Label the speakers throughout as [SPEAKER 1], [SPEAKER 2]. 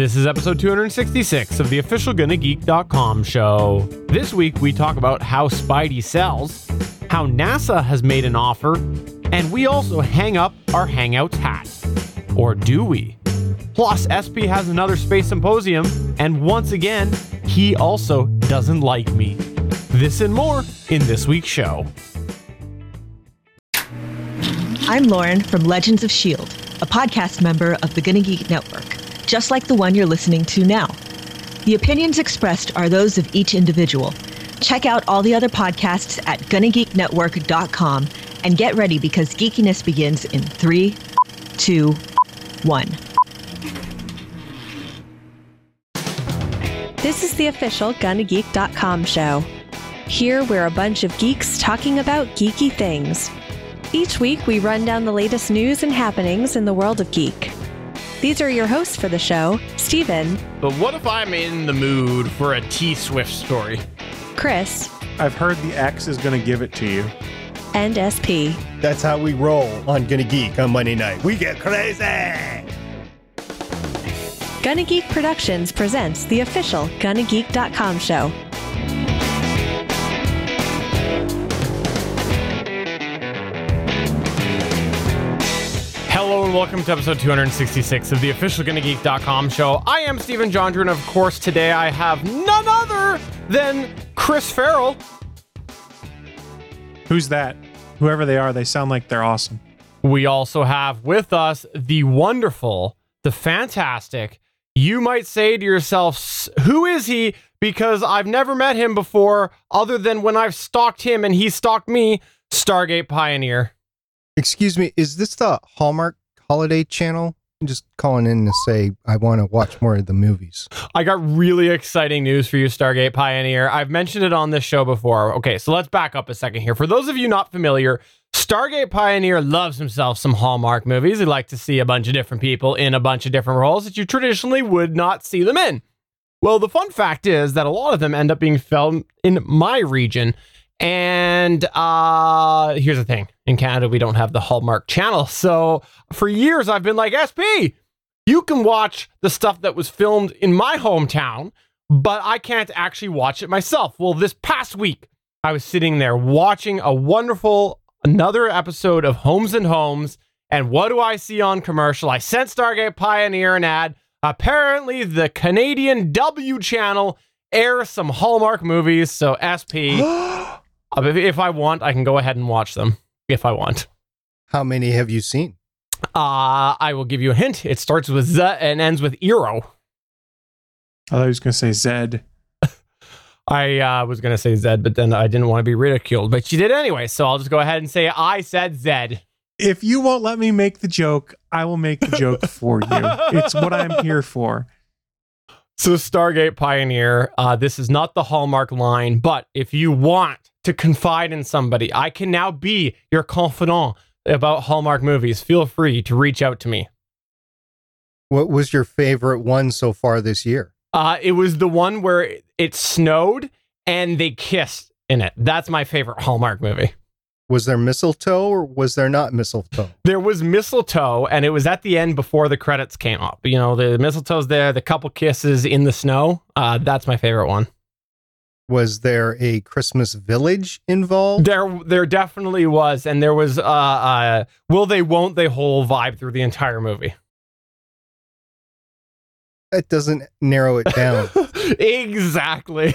[SPEAKER 1] This is episode 266 of the official GonnaGeek.com show. This week we talk about how Spidey sells, how NASA has made an offer, and we also hang up our Hangouts hat. Or do we? Plus, SP has another space symposium, and once again, he also doesn't like me. This and more in this week's show.
[SPEAKER 2] I'm Lauren from Legends of S.H.I.E.L.D., a podcast member of the Gonna Geek Network, just like the one you're listening to now. The opinions expressed are those of each individual. Check out all the other podcasts at GonnaGeekNetwork.com and get ready because geekiness begins in three, two, one.
[SPEAKER 3] This is the official GonnaGeek.com show. Here, we're a bunch of geeks talking about geeky things. Each week, we run down the latest news and happenings in the world of geek. These are your hosts for the show Stephen,
[SPEAKER 1] But what if I'm in the mood for a T Swift story?
[SPEAKER 3] Chris,
[SPEAKER 4] I've heard the X is going to give it to you.
[SPEAKER 3] and SP.
[SPEAKER 5] That's how we roll on Gonna Geek on Monday night. We get crazy.
[SPEAKER 3] Gonna Geek Productions presents the official GonnaGeek.com show.
[SPEAKER 1] And welcome to episode 266 of the official GonnaGeek.com show. I am Stephen Jondrew, and of course, today I have none other than Chris Ferrell.
[SPEAKER 4] Who's that? Whoever they are, they sound like they're awesome.
[SPEAKER 1] We also have with us the wonderful, the fantastic. You might say to yourself, who is he? Because I've never met him before, other than when I've stalked him and he stalked me. Stargate Pioneer.
[SPEAKER 5] Excuse me, is this the Hallmark Holiday Channel? I'm just calling in to say I want to watch more of the movies.
[SPEAKER 1] I got really exciting news for you, Stargate Pioneer. I've mentioned it on this show before. Okay, so let's back up a second here. For those of you not familiar, Stargate Pioneer loves himself some Hallmark movies. He'd like to see a bunch of different people in a bunch of different roles that you traditionally would not see them in. Well, the fun fact is that a lot of them end up being filmed in my region. And uh here's the thing. In Canada, we don't have the Hallmark channel. So for years I've been like, SP, you can watch the stuff that was filmed in my hometown, but I can't actually watch it myself. Well, this past week, I was sitting there watching a wonderful another episode of Holmes and Holmes, and what do I see on commercial? I sent Stargate Pioneer an ad. Apparently, the Canadian W channel airs some Hallmark movies. So SP, if, if I want, I can go ahead and watch them if I want.
[SPEAKER 5] How many have you seen?
[SPEAKER 1] Uh, I will give you a hint. It starts with Z and ends with Eero.
[SPEAKER 4] I thought he was going to say Zed.
[SPEAKER 1] I uh, was going to say Zed, but then I didn't want to be ridiculed. But you did anyway, so I'll just go ahead and say I said Zed.
[SPEAKER 4] If you won't let me make the joke, I will make the joke for you. It's what I'm here for.
[SPEAKER 1] So Stargate Pioneer, uh, this is not the Hallmark line, but if you want to confide in somebody, I can now be your confidant about Hallmark movies. Feel free to reach out to me.
[SPEAKER 5] What was your favorite one so far this year?
[SPEAKER 1] Uh, it was the one where it, it snowed and they kissed in it. That's my favorite Hallmark movie.
[SPEAKER 5] Was there mistletoe or was there not mistletoe?
[SPEAKER 1] There was mistletoe, and it was at the end before the credits came up. You know, the mistletoe's there, the couple kisses in the snow. Uh, that's my favorite one.
[SPEAKER 5] Was there a Christmas village involved?
[SPEAKER 1] There, there definitely was, and there was uh, uh, will they, won't they whole vibe through the entire movie.
[SPEAKER 5] That doesn't narrow it down.
[SPEAKER 1] exactly.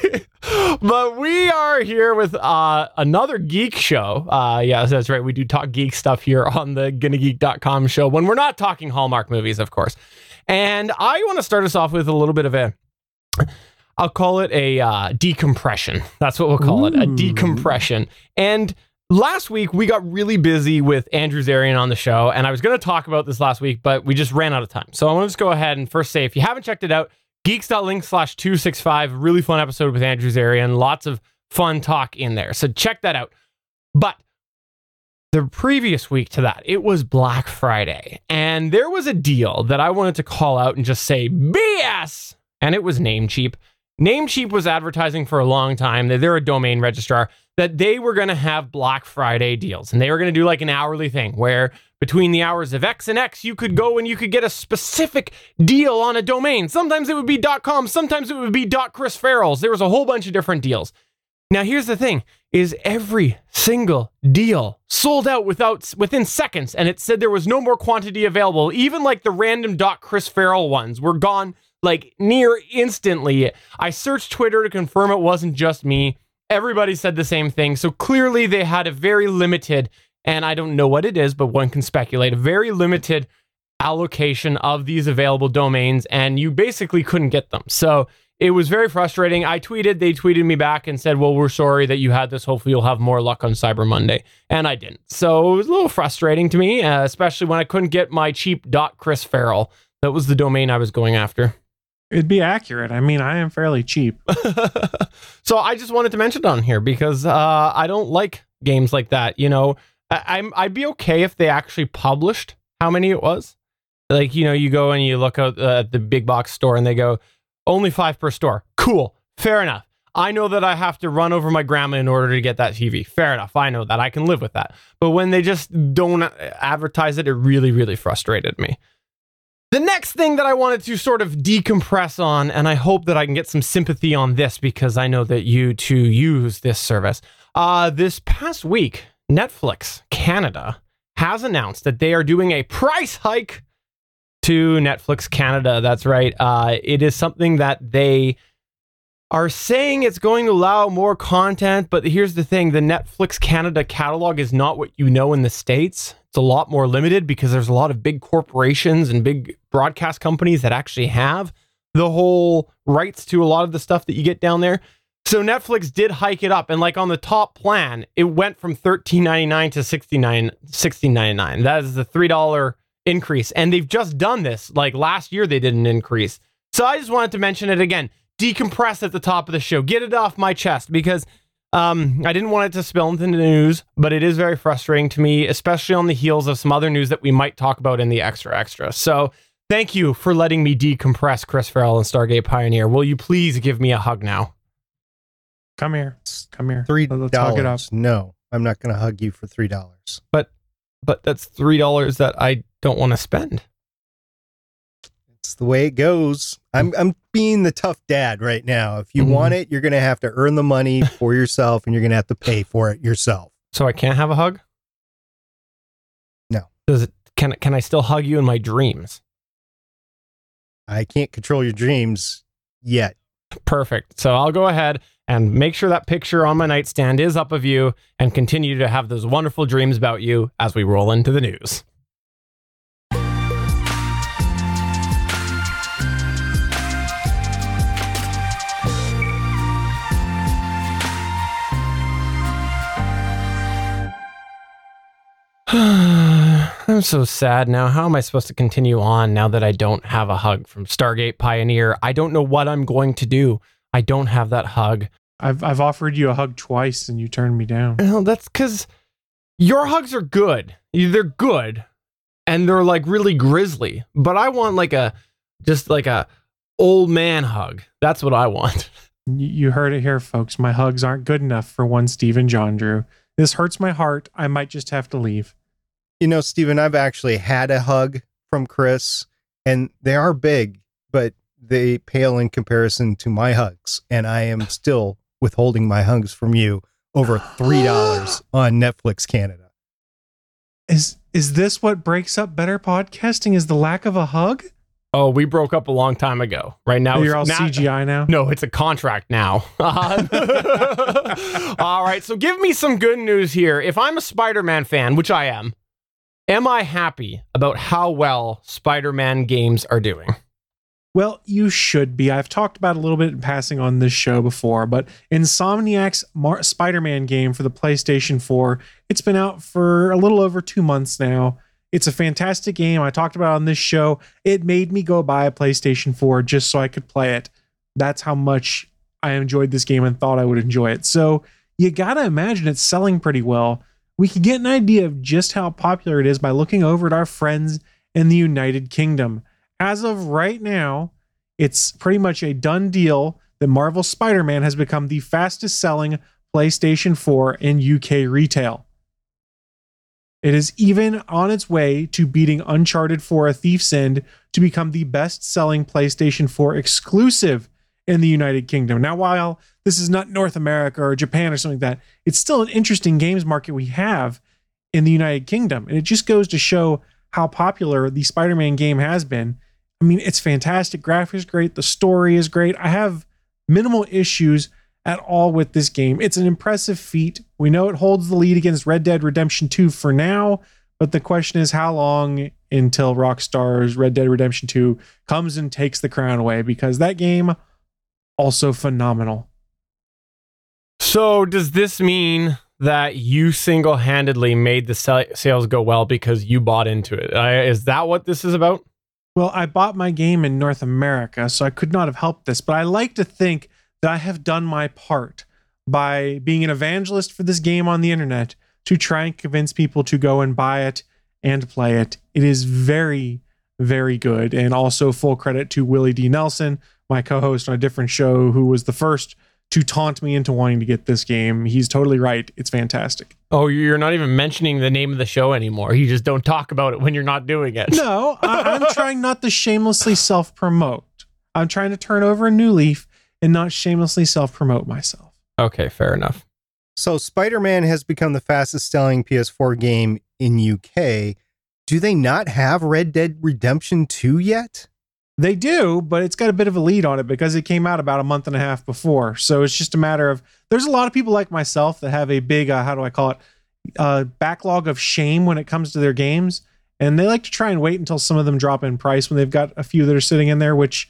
[SPEAKER 1] but we are here with uh, another geek show. Uh, yes, that's right. We do talk geek stuff here on the GonnaGeek.com show when we're not talking Hallmark movies, of course. And I want to start us off with a little bit of a. I'll call it a uh, decompression. That's what we'll call it, a decompression. And last week we got really busy with Andrew Zarian on the show, and I was going to talk about this last week, but we just ran out of time. So I want to just go ahead and first say, if you haven't checked it out, geeks.link slash 265, really fun episode with Andrew Zarian, lots of fun talk in there. So check that out. But the previous week to that, it was Black Friday, and there was a deal that I wanted to call out and just say BS, and it was Namecheap. Namecheap was advertising for a long time. They're- They're a domain registrar. that they were going to have Black Friday deals and they were going to do like an hourly thing where between the hours of X and X, you could go and you could get a specific deal on a domain. Sometimes it would be .com, sometimes it would be .Chris Ferrell's. There was a whole bunch of different deals. Now here's the thing is every single deal sold out without within seconds and it said there was no more quantity available. Even like the random Chris Ferrell ones were gone like near instantly. I searched Twitter to confirm it wasn't just me. Everybody said the same thing. So clearly they had a very limited and I don't know what it is, but one can speculate, a very limited allocation of these available domains and you basically couldn't get them. So it was very frustrating. I tweeted, they tweeted me back and said, Well, we're sorry that you had this. Hopefully, you'll have more luck on Cyber Monday. And I didn't. So it was a little frustrating to me, uh, especially when I couldn't get my cheap dot Chris Ferrell. That was the domain I was going after.
[SPEAKER 4] It'd be accurate. I mean, I am fairly cheap.
[SPEAKER 1] so I just wanted to mention it on here because uh, I don't like games like that. You know, I- I'm I'd be okay if they actually published how many it was. Like, you know, you go and you look at uh, the big box store and they go, only five per store. Cool. Fair enough. I know that I have to run over my grandma in order to get that TV. Fair enough. I know that. I can live with that. But when they just don't advertise it, it really, really frustrated me. The next thing that I wanted to sort of decompress on, and I hope that I can get some sympathy on this because I know that you too use this service. Uh, this past week, Netflix Canada has announced that they are doing a price hike to Netflix Canada. That's right. Uh, it is something that they are saying it's going to allow more content, but here's the thing the Netflix Canada catalog is not what you know in the States. It's a lot more limited because there's a lot of big corporations and big broadcast companies that actually have the whole rights to a lot of the stuff that you get down there. So Netflix did hike it up, and like on the top plan, it went from $13.99 to $69, $16.99. That is the $3 increase. And they've just done this. Like last year, they did an increase. So I just wanted to mention it again. Decompress at the top of the show. Get it off my chest because um, I didn't want it to spill into the news, but it is very frustrating to me, especially on the heels of some other news that we might talk about in the extra extra. So thank you for letting me decompress, Chris Ferrell and Stargate Pioneer. Will you please give me a hug now?
[SPEAKER 4] Come here. Come here.
[SPEAKER 5] Three dollars. No, I'm not going to hug you for three dollars.
[SPEAKER 1] But but that's three dollars that I don't want to spend.
[SPEAKER 5] It's the way it goes. I'm I'm being the tough dad right now. If you mm-hmm. want it, you're gonna have to earn the money for yourself and you're gonna have to pay for it yourself.
[SPEAKER 1] So I can't have a hug?
[SPEAKER 5] No.
[SPEAKER 1] Does it can can I still hug you in my dreams?
[SPEAKER 5] I can't control your dreams yet.
[SPEAKER 1] Perfect. So I'll go ahead and make sure that picture on my nightstand is up of you and continue to have those wonderful dreams about you as we roll into the news. I'm so sad now. How am I supposed to continue on now that I don't have a hug from Stargate Pioneer? I don't know what I'm going to do. I don't have that hug.
[SPEAKER 4] I've I've offered you a hug twice and you turned me down.
[SPEAKER 1] No, that's because your hugs are good. They're good, and they're like really grisly. But I want like a just like a old man hug. That's what I want.
[SPEAKER 4] You heard it here, folks. My hugs aren't good enough for one Stephen Jondrew. This hurts my heart. I might just have to leave.
[SPEAKER 5] You know, Stephen, I've actually had a hug from Chris, and they are big, but they pale in comparison to my hugs, and I am still withholding my hugs from you over three dollars on Netflix Canada.
[SPEAKER 4] Is is this what breaks up better podcasting? Is the lack of a hug?
[SPEAKER 1] Oh, we broke up a long time ago. Right now,
[SPEAKER 4] you're all now, CGI now.
[SPEAKER 1] No, it's a contract now. all right, so give me some good news here. If I'm a Spider-Man fan, which I am, am I happy about how well Spider-Man games are doing?
[SPEAKER 4] Well, you should be. I've talked about a little bit in passing on this show before, but Insomniac's Mar- Spider Man game for the PlayStation 4, it's been out for a little over two months now. It's a fantastic game. I talked about on this show. It made me go buy a PlayStation 4 just so I could play it. That's how much I enjoyed this game and thought I would enjoy it. So you got to imagine it's selling pretty well. We can get an idea of just how popular it is by looking over at our friends in the United Kingdom as of right now, it's pretty much a done deal that Marvel Spider Man has become the fastest selling PlayStation 4 in UK retail. It is even on its way to beating Uncharted 4 A Thief's End to become the best selling PlayStation 4 exclusive in the United Kingdom. Now, while this is not North America or Japan or something like that, it's still an interesting games market we have in the United Kingdom. And it just goes to show how popular the Spider Man game has been. I mean, it's fantastic. Graphics great. The story is great. I have minimal issues at all with this game. It's an impressive feat. We know it holds the lead against Red Dead Redemption 2 for now, but the question is how long until Rockstar's Red Dead Redemption 2 comes and takes the crown away because that game also phenomenal.
[SPEAKER 1] So, does this mean that you single handedly made the sales go well because you bought into it? Uh, that what this is about?
[SPEAKER 4] Well, I bought my game in North America, so I could not have helped this, but I like to think that I have done my part by being an evangelist for this game on the internet to try and convince people to go and buy it and play it. It is very, very good. And also, full credit to Willie D. Nelson, my co host on a different show, who was the first to taunt me into wanting to get this game. He's totally right. It's fantastic.
[SPEAKER 1] Oh, you're not even mentioning the name of the show anymore. You just don't talk about it when you're not doing it.
[SPEAKER 4] No, I, am trying not to shamelessly self promote. I'm trying to turn over a new leaf and not shamelessly self promote myself.
[SPEAKER 1] Okay, fair enough.
[SPEAKER 5] So, Spider Man has become the fastest selling PS4 game in UK. Do they not have Red Dead Redemption 2 yet?
[SPEAKER 4] They do, but it's got a bit of a lead on it because it came out about a month and a half before. So it's just a matter of there's a lot of people like myself that have a big uh, how do I call it uh, backlog of shame when it comes to their games, and they like to try and wait until some of them drop in price when they've got a few that are sitting in there, which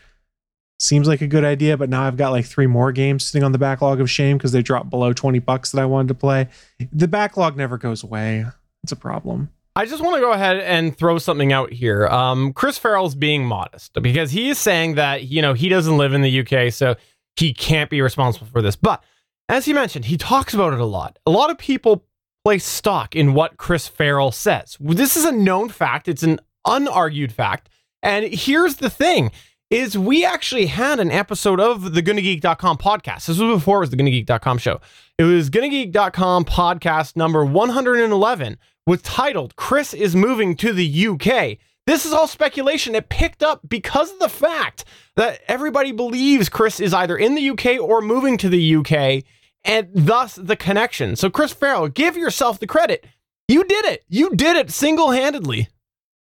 [SPEAKER 4] seems like a good idea. But now I've got like three more games sitting on the backlog of shame because they dropped below twenty bucks that I wanted to play. The backlog never goes away. It's a problem.
[SPEAKER 1] I just want to go ahead and throw something out here. Um, Chris Ferrell's being modest because he is saying that you know he doesn't live in the UK, so he can't be responsible for this. But as he mentioned, he talks about it a lot. A lot of people place stock in what Chris Ferrell says. This is a known fact. It's an unargued fact. And here's the thing: is we actually had an episode of the GonnaGeek.com podcast. This was before it was the GonnaGeek.com show. It was GonnaGeek.com podcast number 111 was titled Chris is moving to the UK. This is all speculation. It picked up because of the fact that everybody believes Chris is either in the UK or moving to the UK, and thus the connection. So, Chris Ferrell, give yourself the credit. You did it. You did it single handedly.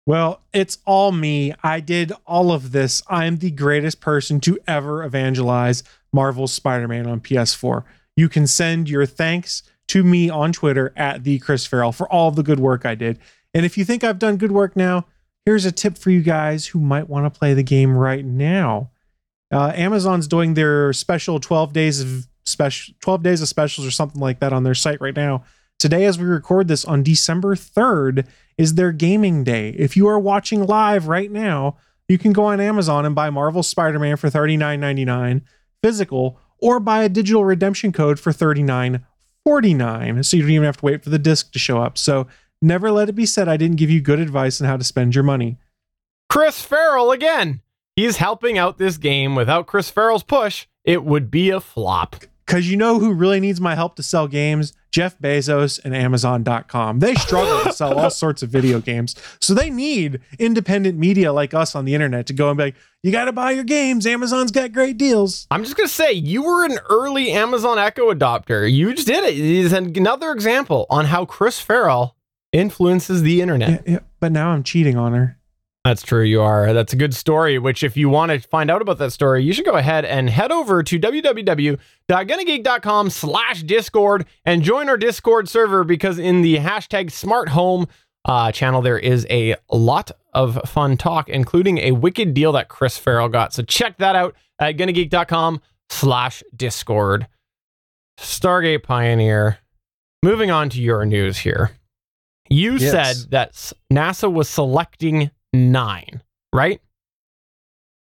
[SPEAKER 4] Well, it's all me. I did all of this. I'm the greatest person to ever evangelize Marvel's Spider Man on PS4. You can send your thanks to me on Twitter at the Chris Ferrell for all the good work I did. And if you think I've done good work now, here's a tip for you guys who might want to play the game right now. Uh, Amazon's doing their special 12 days of special 12 days of specials or something like that on their site right now. Today, as we record this on December 3rd, is their gaming day. If you are watching live right now, you can go on Amazon and buy Marvel Spider Man for $39.99 physical or buy a digital redemption code for $39 49 so you don't even have to wait for the disc to show up. So never let it be said i didn't give you good advice on how to spend your money.
[SPEAKER 1] Chris ferrell again. He's helping out this game. Without chris ferrell's push it would be a flop.
[SPEAKER 4] Because you know who really needs my help to sell games Jeff Bezos and Amazon.com. They struggle to sell all sorts of video games. So they need independent media like us on the internet to go and be like, you got to buy your games. Amazon's got great deals.
[SPEAKER 1] I'm just going to say, you were an early Amazon Echo adopter. You just did it. It's another example on how Chris Ferrell influences the internet.
[SPEAKER 4] Yeah, yeah, but now I'm cheating on her.
[SPEAKER 1] That's true. You are. That's a good story. Which, if you want to find out about that story, you should go ahead and head over to www.gonnageek.com slash discord and join our Discord server because in the hashtag smart home uh, channel, there is a lot of fun talk, including a wicked deal that Chris Ferrell got. So check that out at gonnageek.com slash discord. Stargate Pioneer. Moving on to your news here. You yes. said that NASA was selecting nine, right?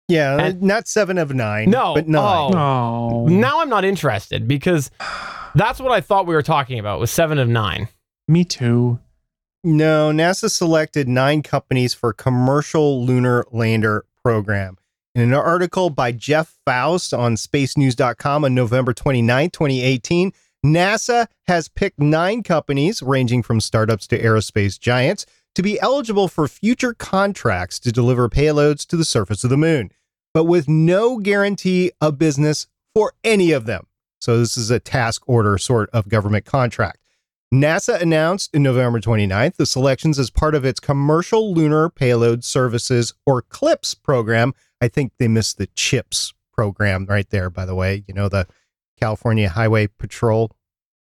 [SPEAKER 5] Yeah, and, uh, not seven of nine.
[SPEAKER 1] No,
[SPEAKER 5] but
[SPEAKER 1] nine. Oh. oh, now I'm not interested because that's what I thought we were talking about was seven of nine.
[SPEAKER 4] Me too.
[SPEAKER 5] No, NASA selected nine companies for commercial lunar lander program. In an article by Jeff Faust on spacenews.com on November 29, 2018, NASA has picked nine companies, ranging from startups to aerospace giants, to be eligible for future contracts to deliver payloads to the surface of the moon, but with no guarantee of business for any of them. So, this is a task order sort of government contract. NASA announced in November 29th the selections as part of its Commercial Lunar Payload Services, or CLPS program. I think they missed the CHIPS program right there, by the way. You know, the California Highway Patrol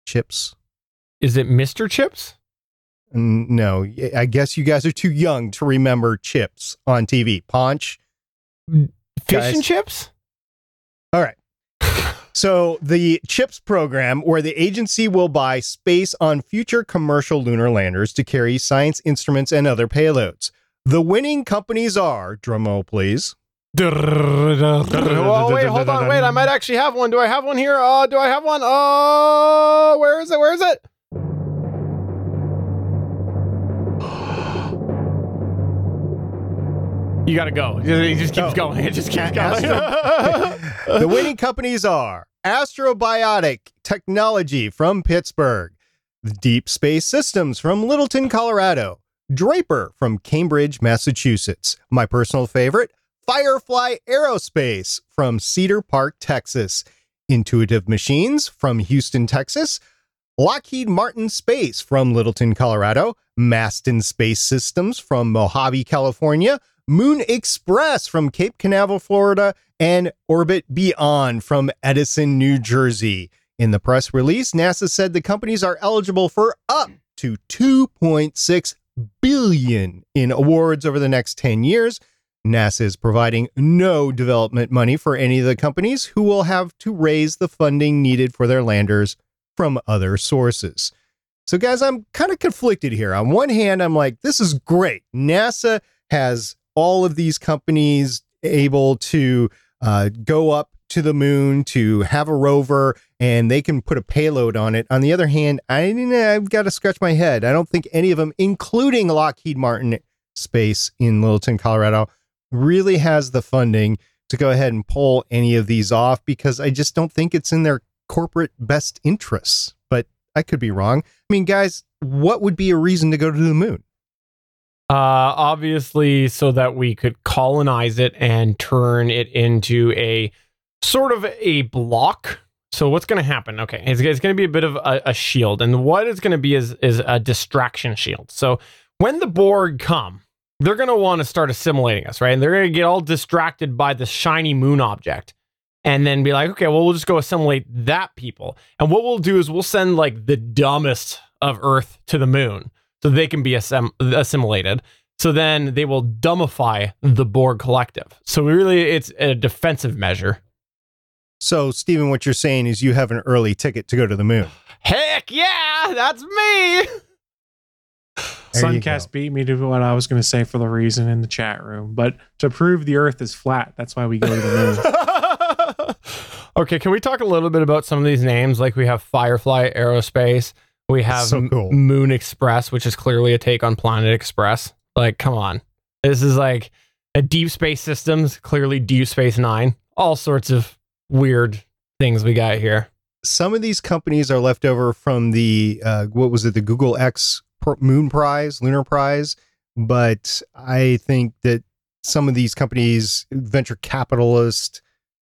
[SPEAKER 5] chips.
[SPEAKER 1] Is it Mr. Chips?
[SPEAKER 5] N- No, I guess you guys are too young to remember chips on TV. Ponch.
[SPEAKER 1] Fish
[SPEAKER 5] Guys.
[SPEAKER 1] and chips?
[SPEAKER 5] All right. So, the CHIPS program, where the agency will buy space on future commercial lunar landers to carry science instruments and other payloads. The winning companies are, drumroll please,
[SPEAKER 1] oh, wait, hold on. Wait, I might actually have one. Do I have one here? Uh, do I have one? Oh, where is it? Where is it? You gotta go. It just keeps
[SPEAKER 5] Go.
[SPEAKER 1] going. It just keeps
[SPEAKER 5] oh.
[SPEAKER 1] going.
[SPEAKER 5] the winning companies are Astrobotic Technology from Pittsburgh, Deep Space Systems from Littleton, Colorado, Draper from Cambridge, Massachusetts. My personal favorite, Firefly Aerospace from Cedar Park, Texas, Intuitive Machines from Houston, Texas, Lockheed Martin Space from Littleton, Colorado, Masten Space Systems from Mojave, California, Moon Express from Cape Canaveral, Florida, and Orbit Beyond from Edison, New Jersey. In the press release, NASA said the companies are eligible for up to 2.6 billion in awards over the next 10 years. NASA is providing no development money for any of the companies who will have to raise the funding needed for their landers from other sources. So, guys, I'm kind of conflicted here. On one hand, I'm like, this is great. NASA has all of these companies able to uh, go up to the moon to have a rover and they can put a payload on it. On the other hand, I, I've got to scratch my head. I don't think any of them, including Lockheed Martin Space in Littleton, Colorado, really has the funding to go ahead and pull any of these off because I just don't think it's in their corporate best interests. But I could be wrong. I mean, guys, what would be a reason to go to the moon?
[SPEAKER 1] Uh, obviously, so that we could colonize it and turn it into a sort of a block. So what's going to happen? Okay, it's, it's going to be a bit of a, a shield, and what it's going to be is is a distraction shield. So when the Borg come, they're going to want to start assimilating us, right? And they're going to get all distracted by the shiny moon object, and then be like, okay, well, we'll just go assimilate that people. And what we'll do is we'll send like the dumbest of Earth to the moon so they can be assim- assimilated. So then they will dumbify the Borg collective. So really, it's a defensive measure.
[SPEAKER 5] So, Stephen, what you're saying is you have an early ticket to go to the moon.
[SPEAKER 1] Heck yeah, that's me.
[SPEAKER 5] There you
[SPEAKER 4] Suncast beat me to what I was going to say for the reason in the chat room, but to prove the Earth is flat, that's why we go to the moon.
[SPEAKER 1] okay, can we talk a little bit about some of these names? Like we have Firefly Aerospace, we have
[SPEAKER 5] so cool.
[SPEAKER 1] M- Moon Express, which is clearly a take on Planet Express. Like, come on, this is like a Deep Space Systems, clearly Deep Space Nine. All sorts of weird things we got here.
[SPEAKER 5] Some of these companies are left over from the uh, what was it, the Google X Moon Prize, Lunar Prize, but I think that some of these companies, venture capitalist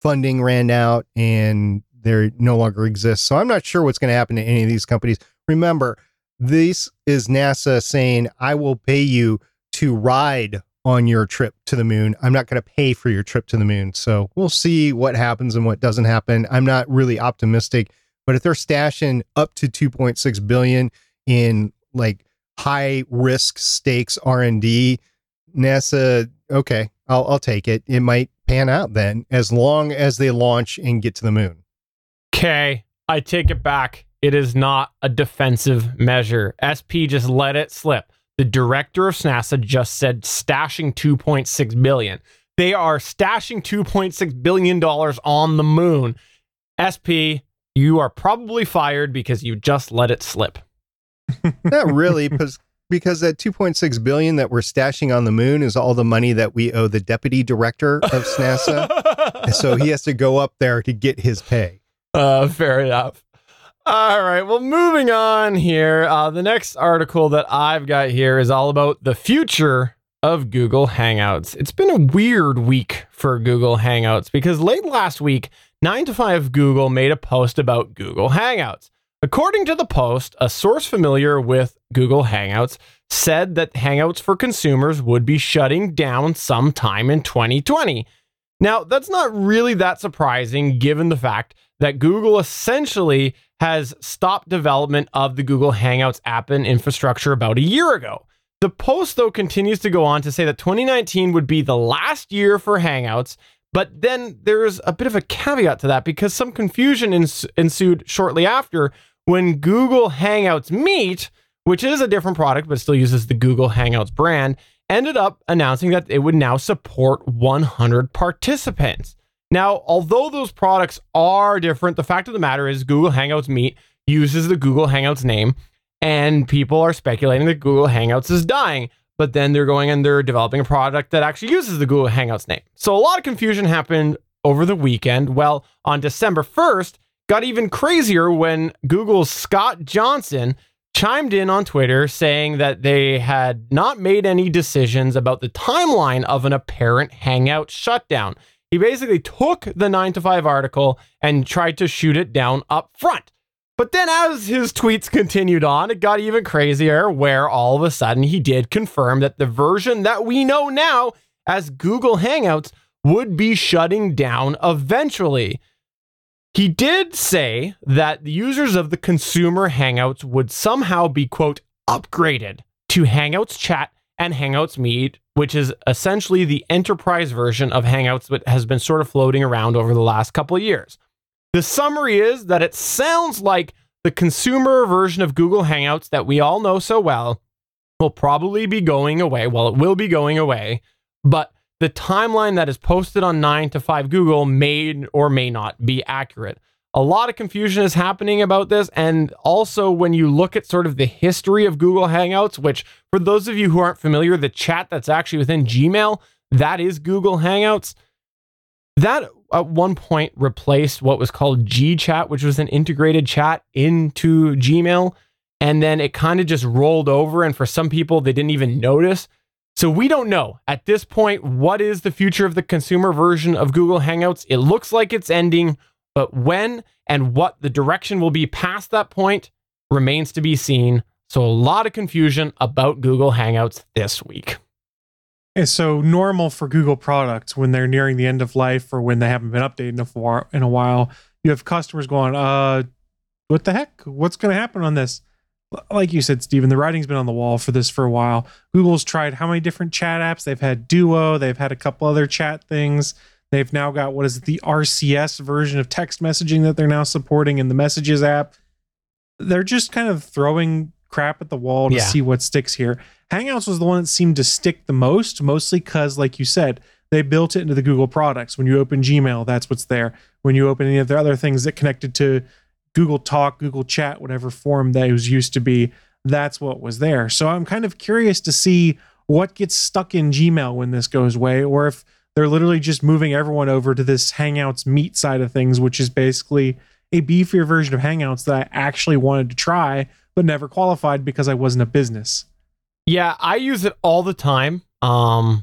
[SPEAKER 5] funding ran out and they no longer exist. So I'm not sure what's going to happen to any of these companies. Remember, this is NASA saying, I will pay you to ride on your trip to the moon. I'm not going to pay for your trip to the moon. So we'll see what happens and what doesn't happen. I'm not really optimistic, but if they're stashing up to 2.6 billion in like high risk stakes R&D, NASA, okay, I'll, I'll take it. It might pan out then as long as they launch and get to the moon.
[SPEAKER 1] Okay, I take it back. It is not a defensive measure. SP just let it slip. The director of NASA just said stashing 2.6 billion. They are stashing 2.6 billion dollars on the moon. SP, you are probably fired because you just let it slip.
[SPEAKER 5] Not really, because because that 2.6 billion that we're stashing on the moon is all the money that we owe the deputy director of NASA. so he has to go up there to get his pay.
[SPEAKER 1] Uh, fair enough. All right. Well, moving on here. Uh, the next article that I've got here is all about the future of Google Hangouts. It's been a weird week for Google Hangouts because late last week, 9 to 5 Google made a post about Google Hangouts. According to the post, a source familiar with Google Hangouts said that Hangouts for consumers would be shutting down sometime in 2020. Now, that's not really that surprising given the fact that Google essentially has stopped development of the Google Hangouts app and infrastructure about a year ago. The post, though, continues to go on to say that 2019 would be the last year for Hangouts, but then there's a bit of a caveat to that because some confusion ens- ensued shortly after when Google Hangouts Meet, which is a different product but still uses the Google Hangouts brand, ended up announcing that it would now support 100 participants. Now, although those products are different, the fact of the matter is Google Hangouts Meet uses the Google Hangouts name and people are speculating that Google Hangouts is dying. But then they're going and they're developing a product that actually uses the Google Hangouts name. So a lot of confusion happened over the weekend. Well, on December 1st, got even crazier when Google's Scott Johnson chimed in on Twitter saying that they had not made any decisions about the timeline of an apparent Hangout shutdown. He basically took the 9 to 5 article and tried to shoot it down up front. But then, as his tweets continued on, it got even crazier, where all of a sudden he did confirm that the version that we know now as Google Hangouts would be shutting down eventually. He did say that the users of the consumer Hangouts would somehow be, quote, upgraded to Hangouts Chat and Hangouts Meet, which is essentially the enterprise version of Hangouts that has been sort of floating around over the last couple of years. The summary is that it sounds like the consumer version of Google Hangouts that we all know so well will probably be going away. Well, it will be going away, but the timeline that is posted on 9 to 5 Google may or may not be accurate. A lot of confusion is happening about this. And also, when you look at sort of the history of Google Hangouts, which for those of you who aren't familiar, the chat that's actually within Gmail, that is Google Hangouts. That at one point replaced what was called GChat, which was an integrated chat into Gmail. And then it kind of just rolled over. And for some people, they didn't even notice. So we don't know at this point what is the future of the consumer version of Google Hangouts. It looks like it's ending, but when and what the direction will be past that point remains to be seen. So a lot of confusion about Google Hangouts this week.
[SPEAKER 4] And so normal for Google products when they're nearing the end of life or when they haven't been updated in a while, you have customers going, uh, what the heck? What's going to happen on this? Like you said, Stephen, the writing's been on the wall for this for a while. Google's tried how many different chat apps? They've had Duo, they've had a couple other chat things. They've now got what is it, the RCS version of text messaging that they're now supporting in the Messages app. They're just kind of throwing crap at the wall to yeah. see what sticks here. Hangouts was the one that seemed to stick the most, mostly because, like you said, they built it into the Google products. When you open Gmail, that's what's there. When you open any of the other things that connected to Google Talk, Google Chat, whatever form that was used to be, that's what was there. So I'm kind of curious to see what gets stuck in Gmail when this goes away, or if they're literally just moving everyone over to this Hangouts Meet side of things, which is basically a beefier version of Hangouts that I actually wanted to try but never qualified because I wasn't a business.
[SPEAKER 1] Yeah, I use it all the time. Um,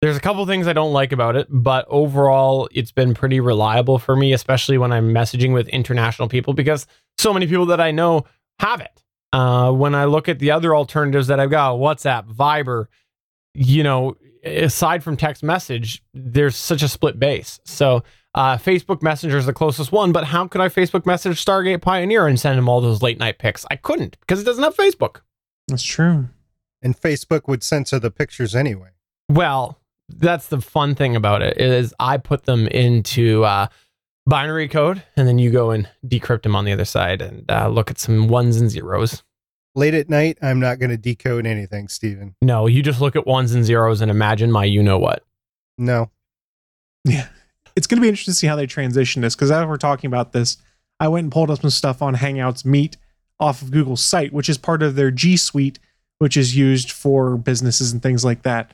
[SPEAKER 1] there's a couple things I don't like about it, but overall, it's been pretty reliable for me, especially when I'm messaging with international people because so many people that I know have it. Uh, when I look at the other alternatives that I've got, WhatsApp, Viber, you know, aside from text message, there's such a split base. So uh, Facebook Messenger is the closest one, but how could I Facebook message Stargate Pioneer and send him all those late night pics? I couldn't because it doesn't have Facebook.
[SPEAKER 4] That's true.
[SPEAKER 5] And Facebook would censor the pictures anyway.
[SPEAKER 1] Well, that's the fun thing about it is I put them into uh, binary code, and then you go and decrypt them on the other side and uh, look at some ones and zeros.
[SPEAKER 5] Late at night, I'm not going to decode anything, Stephen.
[SPEAKER 1] No, you just look at ones and zeros and imagine my you know what.
[SPEAKER 5] No.
[SPEAKER 4] Yeah it's going to be interesting to see how they transition this because as we're talking about this, I went and pulled up some stuff on Hangouts Meet off of Google's site, which is part of their G Suite, which is used for businesses and things like that.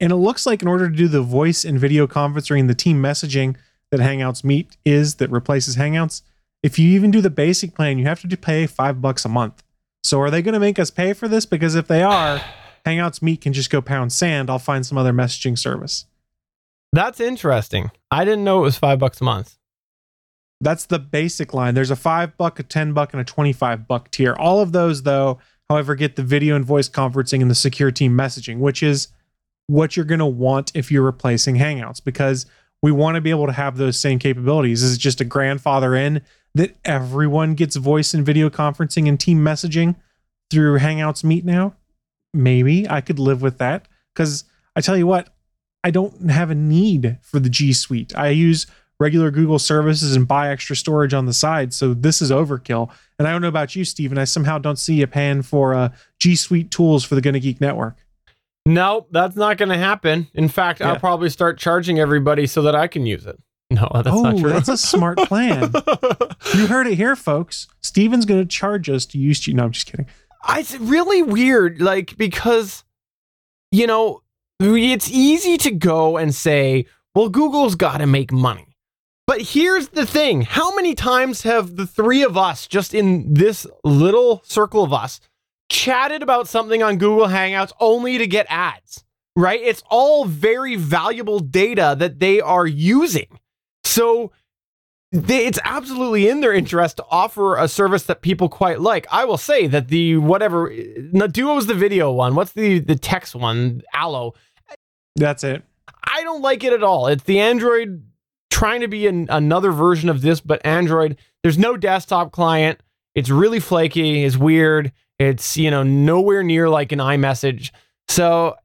[SPEAKER 4] And it looks like in order to do the voice and video conferencing, the team messaging that Hangouts Meet is that replaces Hangouts, if you even do the basic plan, you have to pay five bucks a month. So are they going to make us pay for this? Because if they are, Hangouts Meet can just go pound sand. I'll find some other messaging service.
[SPEAKER 1] That's interesting. I didn't know it was five bucks a month.
[SPEAKER 4] That's the basic line. There's a five buck, a 10 buck, and a 25 buck tier. All of those, though, however, get the video and voice conferencing and the secure team messaging, which is what you're going to want if you're replacing Hangouts because we want to be able to have those same capabilities. Is it just a grandfather in that everyone gets voice and video conferencing and team messaging through Hangouts Meet now? Maybe I could live with that because I tell you what, I don't have a need for the G Suite. I use regular Google services and buy extra storage on the side. So this is overkill. And I don't know about you, Stephen. I somehow don't see a pan for uh, G Suite tools for the Gonna Geek network.
[SPEAKER 1] No, that's not going to happen. In fact,
[SPEAKER 4] Yeah.
[SPEAKER 1] I'll probably start charging everybody so that I can use it. No, that's
[SPEAKER 4] oh,
[SPEAKER 1] not true.
[SPEAKER 4] that's a smart plan. you heard it here, folks. Stephen's going to charge us to use G. No, I'm just kidding.
[SPEAKER 1] It's really weird, like because you know it's easy to go and say, "Well, Google's got to make money." But here's the thing: how many times have the three of us, just in this little circle of us, chatted about something on Google Hangouts only to get ads? Right? It's all very valuable data that they are using. So they, it's absolutely in their interest to offer a service that people quite like. I will say that the whatever uh, no, Duo's the video one. What's the the text one? Allo.
[SPEAKER 4] That's it.
[SPEAKER 1] I don't like it at all. It's the Android trying to be an, another version of this, but Android. There's no desktop client. It's really flaky. It's weird. It's you know nowhere near like an iMessage. So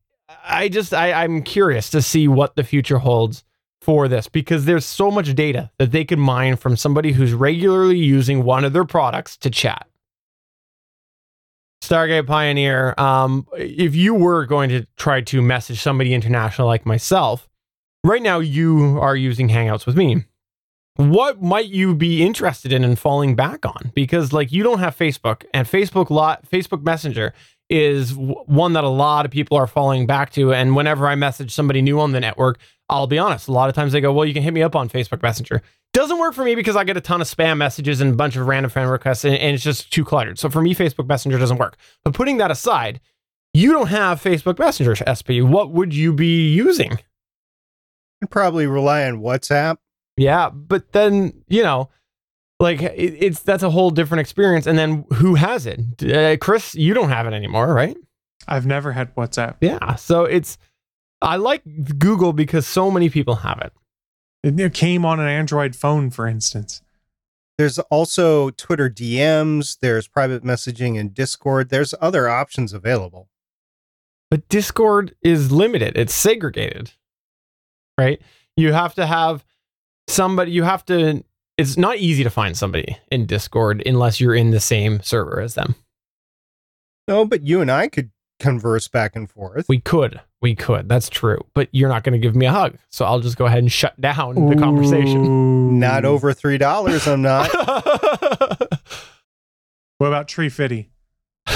[SPEAKER 1] I just I, I'm curious to see what the future holds for this because there's so much data that they could mine from somebody who's regularly using one of their products to chat. Stargate Pioneer, um, if you were going to try to message somebody international like myself, right now you are using Hangouts with me. What might you be interested in and falling back on? Because like you don't have Facebook, and Facebook lot Facebook Messenger is w- one that a lot of people are falling back to. And whenever I message somebody new on the network, I'll be honest, a lot of times they go, "Well, you can hit me up on Facebook Messenger." Doesn't work for me because I get a ton of spam messages and a bunch of random friend requests, and, and it's just too cluttered. So for me, Facebook Messenger doesn't work. But putting that aside, you don't have Facebook Messenger, SP. What would you be using?
[SPEAKER 5] I'd probably rely on WhatsApp.
[SPEAKER 1] Yeah, but then you know, like it, it's that's a whole different experience. And then who has it? Uh, Chris, you don't have it anymore, right?
[SPEAKER 4] I've never had WhatsApp.
[SPEAKER 1] Yeah. So it's I like Google because so many people have it.
[SPEAKER 4] It, it came on an Android phone, for instance.
[SPEAKER 5] There's also Twitter DMs, there's private messaging in Discord. There's other options available.
[SPEAKER 1] But Discord is limited. It's segregated. Right? You have to have somebody you have to it's not easy to find somebody in Discord unless you're in the same server as them.
[SPEAKER 5] No, but you and I could converse back and forth.
[SPEAKER 1] We could. We could. That's true. But you're not going to give me a hug. So I'll just go ahead and shut down the conversation.
[SPEAKER 5] Not over three dollars. I'm not.
[SPEAKER 4] What about Tree Fitty?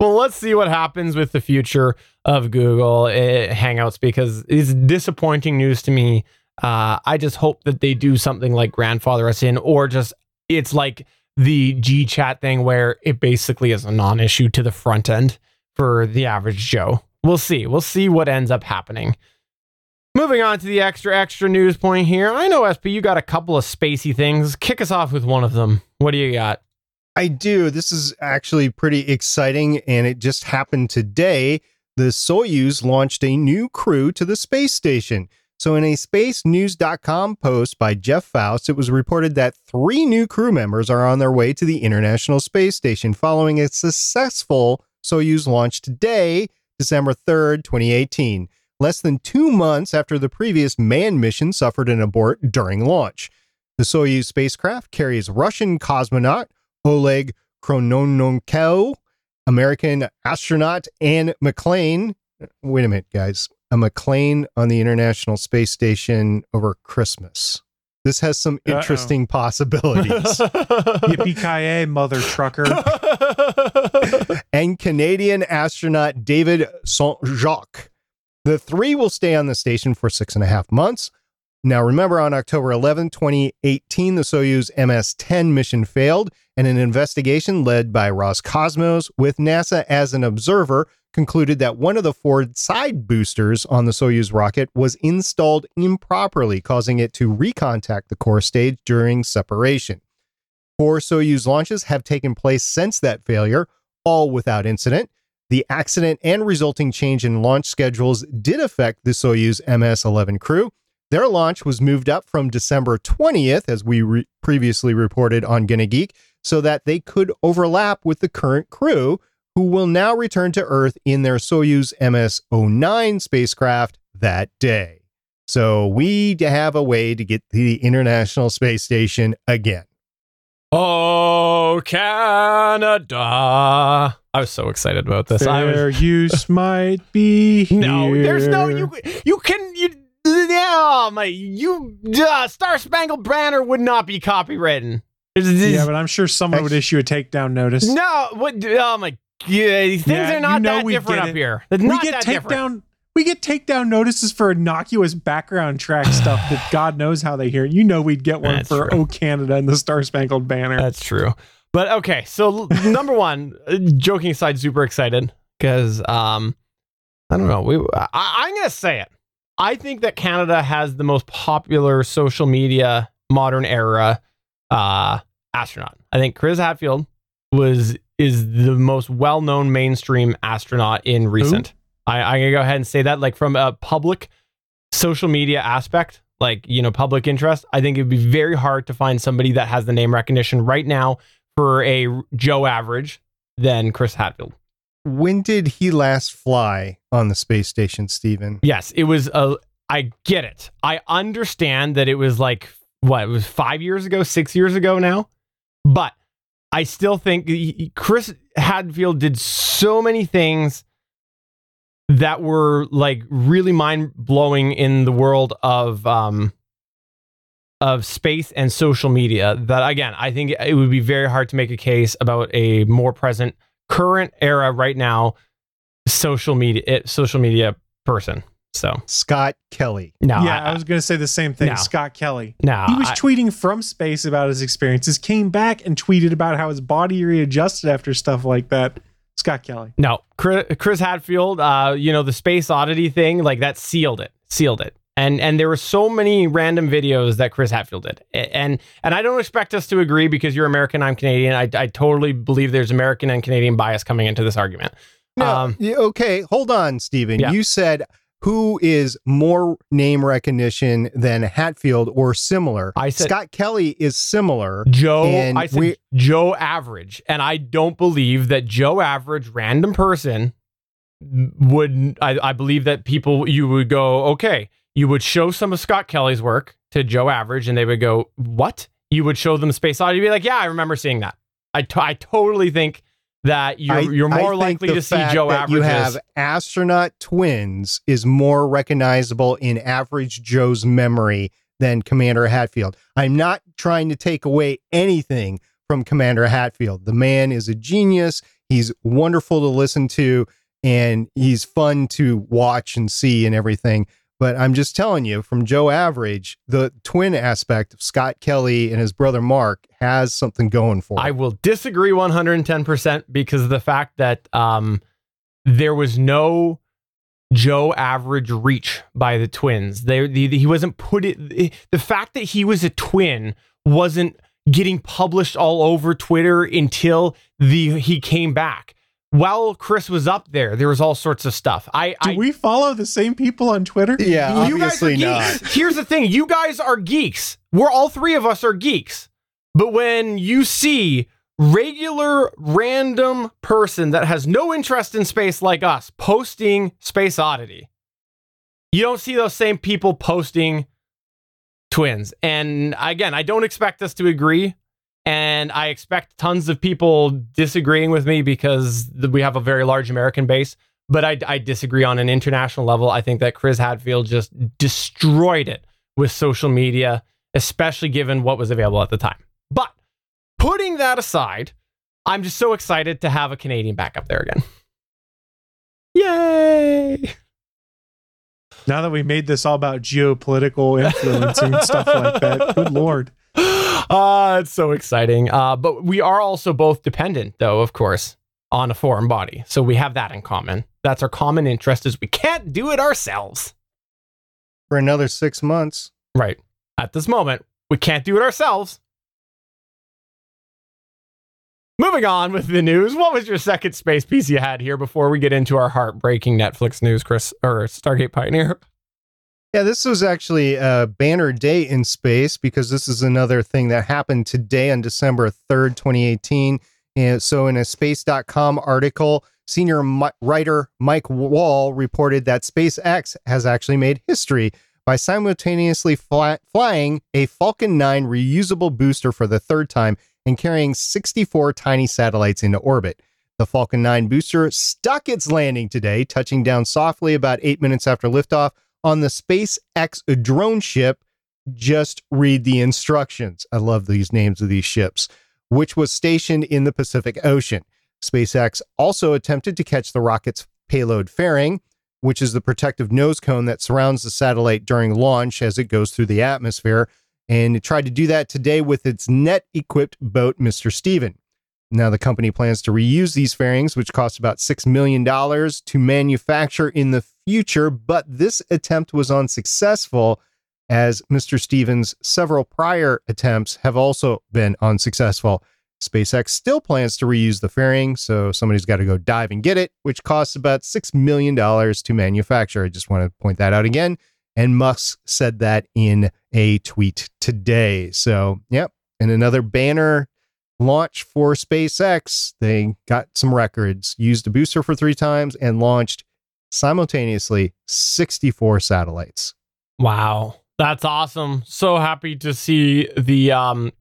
[SPEAKER 1] well, let's see what happens with the future of Google uh, Hangouts because it's disappointing news to me. Uh, I just hope that they do something like grandfather us in, or just it's like the G chat thing where it basically is a non issue to the front end for the average Joe. We'll see. We'll see what ends up happening. Moving on to the extra, extra news point here. I know, SP, you got a couple of spacey things. Kick us off with one of them. What do you got?
[SPEAKER 5] I do. This is actually pretty exciting, and it just happened today. The Soyuz launched a new crew to the space station. So, in a spacenews.com post by Jeff Faust, it was reported that three new crew members are on their way to the International Space Station following a successful Soyuz launch today, December 3rd, 2018, less than two months after the previous manned mission suffered an abort during launch. The Soyuz spacecraft carries Russian cosmonaut Oleg Kononenko, American astronaut Anne McClain. Wait a minute, guys. A McLean on the International Space Station over Christmas. This has some
[SPEAKER 4] Uh-oh.
[SPEAKER 5] interesting possibilities.
[SPEAKER 4] Yippee ki mother trucker.
[SPEAKER 5] and Canadian astronaut David Saint Jacques. The three will stay on the station for six and a half months. Now, remember on October 11, 2018, the Soyuz MS 10 mission failed, and an investigation led by Roscosmos with NASA as an observer concluded that one of the four side boosters on the Soyuz rocket was installed improperly, causing it to recontact the core stage during separation. Four Soyuz launches have taken place since that failure, all without incident. The accident and resulting change in launch schedules did affect the Soyuz MS 11 crew. Their launch was moved up from December 20th, as we re- previously reported on Gonna Geek, so that they could overlap with the current crew, who will now return to Earth in their Soyuz MS 09 spacecraft that day. So we have a way to get to the International Space Station again.
[SPEAKER 1] Oh, Canada. I was so excited about this. I was,
[SPEAKER 4] Fair use might be here.
[SPEAKER 1] no, there's no you. You can you. Yeah, my you. Uh, Star Spangled Banner would not be copywritten.
[SPEAKER 4] Yeah, but I'm sure someone would issue a takedown notice.
[SPEAKER 1] no, what? Oh my. Yeah, things
[SPEAKER 4] Yeah,
[SPEAKER 1] are not
[SPEAKER 4] you know
[SPEAKER 1] that different up
[SPEAKER 4] it.
[SPEAKER 1] here. It's
[SPEAKER 4] we get takedown. We get takedown notices for innocuous background track stuff that God knows how they hear. You know, we'd get one
[SPEAKER 1] That's
[SPEAKER 4] for
[SPEAKER 1] true.
[SPEAKER 4] "Oh Canada" and the Star Spangled Banner.
[SPEAKER 1] That's true. But okay, so number one, uh, joking aside, super excited because um, I don't know. We I, I'm gonna say it. I think that Canada has the most popular social media modern era uh, astronaut. I think Chris Hadfield was is the most well known mainstream astronaut in recent. I, I'm gonna go ahead and say that, like from a public social media aspect, like you know, public interest. I think it'd be very hard to find somebody that has the name recognition right now for a Joe average than Chris Hadfield.
[SPEAKER 5] When did he last fly on the space station, Stephen?
[SPEAKER 1] Yes, it was a. I get it. I understand that it was like what it was five years ago, six years ago now, but I still think Chris Hadfield did so many things that were like really mind blowing in the world of um of space and social media. That again, I think it would be very hard to make a case about a more present current era right now social media social media person. So
[SPEAKER 5] Scott Kelly.
[SPEAKER 1] no,
[SPEAKER 4] yeah, I,
[SPEAKER 1] I,
[SPEAKER 4] was going to say the same thing.
[SPEAKER 1] No.
[SPEAKER 4] Scott Kelly.
[SPEAKER 1] no,
[SPEAKER 4] He was
[SPEAKER 1] I-
[SPEAKER 4] tweeting from space about his experiences, came back and tweeted about how his body readjusted after stuff like that. Scott Kelly.
[SPEAKER 1] No, Chris, Chris Hadfield, uh, you know the space oddity thing, like that sealed it, sealed it. And and there were so many random videos that Chris Hadfield did, and and I don't expect us to agree because you're American, I'm Canadian. I, I totally believe there's American and Canadian bias coming into this argument.
[SPEAKER 5] No,
[SPEAKER 1] Um,
[SPEAKER 5] okay, hold on, Stephen.
[SPEAKER 1] Yeah.
[SPEAKER 5] You said who is more name recognition than Hadfield or similar?
[SPEAKER 1] I said-
[SPEAKER 5] Scott Kelly is similar.
[SPEAKER 1] Joe, I said
[SPEAKER 5] we-
[SPEAKER 1] Joe Average, and I don't believe that Joe Average, random person, would. I, I believe that people you would go okay. You would show some of Scott Kelly's work to Joe Average, and they would go, "What?" You would show them Space Oddity, you'd be like, "Yeah, I remember seeing that." I, I totally think that you're
[SPEAKER 5] I-
[SPEAKER 1] you're more likely to see Joe
[SPEAKER 5] that
[SPEAKER 1] Average.
[SPEAKER 5] You have astronaut twins is more recognizable in average Joe's memory than Commander Hadfield. I'm not trying to take away anything from Commander Hadfield. The man is a genius. He's wonderful to listen to, and he's fun to watch and see and everything. But I'm just telling you, from Joe Average, the twin aspect of Scott Kelly and his brother Mark has something going for him.
[SPEAKER 1] I will disagree 110% because of the fact that um, there was no Joe average reach by the twins. They, the, he wasn't put it. The fact that he was a twin wasn't getting published all over Twitter until the he came back. While Chris was up there, there was all sorts of stuff. I,
[SPEAKER 4] Do
[SPEAKER 1] I
[SPEAKER 4] we follow the same people on Twitter?
[SPEAKER 5] yeah,
[SPEAKER 1] you guys are
[SPEAKER 5] obviously not.
[SPEAKER 1] geeks. Here's the thing: you guys are geeks. We're all three of us are geeks. But when you see regular random person that has no interest in space like us posting Space Oddity, you don't see those same people posting twins. And again, I don't expect us to agree. And I expect tons of people disagreeing with me because we have a very large American base. But I, I disagree on an international level. I think that Chris Hadfield just destroyed it with social media, especially given what was available at the time. But putting that aside, I'm just so excited to have a Canadian back up there again. Yay!
[SPEAKER 4] Now that we made this all about geopolitical influence and stuff like that, good lord.
[SPEAKER 1] Uh, it's so exciting. Uh, but we are also both dependent, though, of course, on a foreign body. So we have that in common. That's our common interest is we can't do it ourselves.
[SPEAKER 5] For another six months.
[SPEAKER 1] Right. At this moment, we can't do it ourselves. Moving on with the news. What was your second space piece you had here before we get into our heartbreaking Netflix news, Chris, or Stargate Pioneer?
[SPEAKER 5] Yeah, this was actually a banner day in space because this is another thing that happened today on December 3rd, 2018. And eh, so, in a space.com article, senior mi- writer Mike Wall reported that SpaceX has actually made history by simultaneously fly- flying a Falcon 9 reusable booster for the third time and carrying 64 tiny satellites into orbit. The Falcon 9 booster stuck its landing today, touching down softly about eight minutes after liftoff on the SpaceX drone ship. Just read the instructions. I love these names of these ships, which was stationed in the Pacific Ocean. SpaceX also attempted to catch the rocket's payload fairing, which is the protective nose cone that surrounds the satellite during launch as it goes through the atmosphere. And it tried to do that today with its net equipped boat, Mr. Steven. Now, the company plans to reuse these fairings, which cost about $6 million to manufacture in the future, but this attempt was unsuccessful as Mr. Stevens' several prior attempts have also been unsuccessful. SpaceX still plans to reuse the fairing, so somebody's got to go dive and get it, which costs about $6 million to manufacture. I just want to point that out again. And Musk said that in a tweet today. So, yep. And another banner launch for SpaceX. They got some records, used a booster for three times, and launched simultaneously 64 satellites.
[SPEAKER 1] Wow. That's awesome. So happy to see the um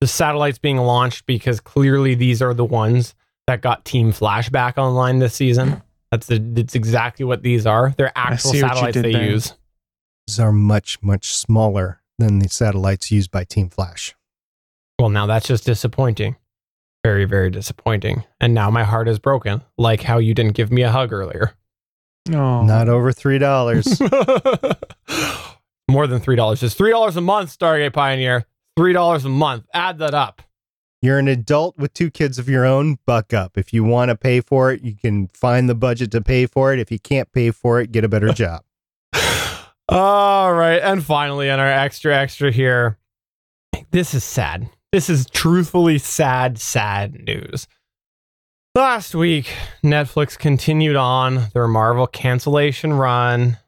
[SPEAKER 1] the satellites being launched because clearly these are the ones that got Team Flashback online this season. That's the, that's exactly what these are. They're actual
[SPEAKER 4] see what you
[SPEAKER 1] satellites they
[SPEAKER 4] there.
[SPEAKER 1] use.
[SPEAKER 5] These are much, much smaller than the satellites used by Team Flash.
[SPEAKER 1] Well, now that's just disappointing. Very, very disappointing. And now my heart is broken, like how you didn't give me a hug earlier.
[SPEAKER 4] No.
[SPEAKER 5] Not over $3.
[SPEAKER 1] More than three dollars. Just three dollars a month, Stargate Pioneer. Three dollars a month. Add that up.
[SPEAKER 5] You're an adult with two kids of your own, buck up. If you want to pay for it, you can find the budget to pay for it. If you can't pay for it, get a better job.
[SPEAKER 1] All right. And finally, in our extra extra here, this is sad. This is truthfully sad, sad news. Last week, Netflix continued on their Marvel cancellation run.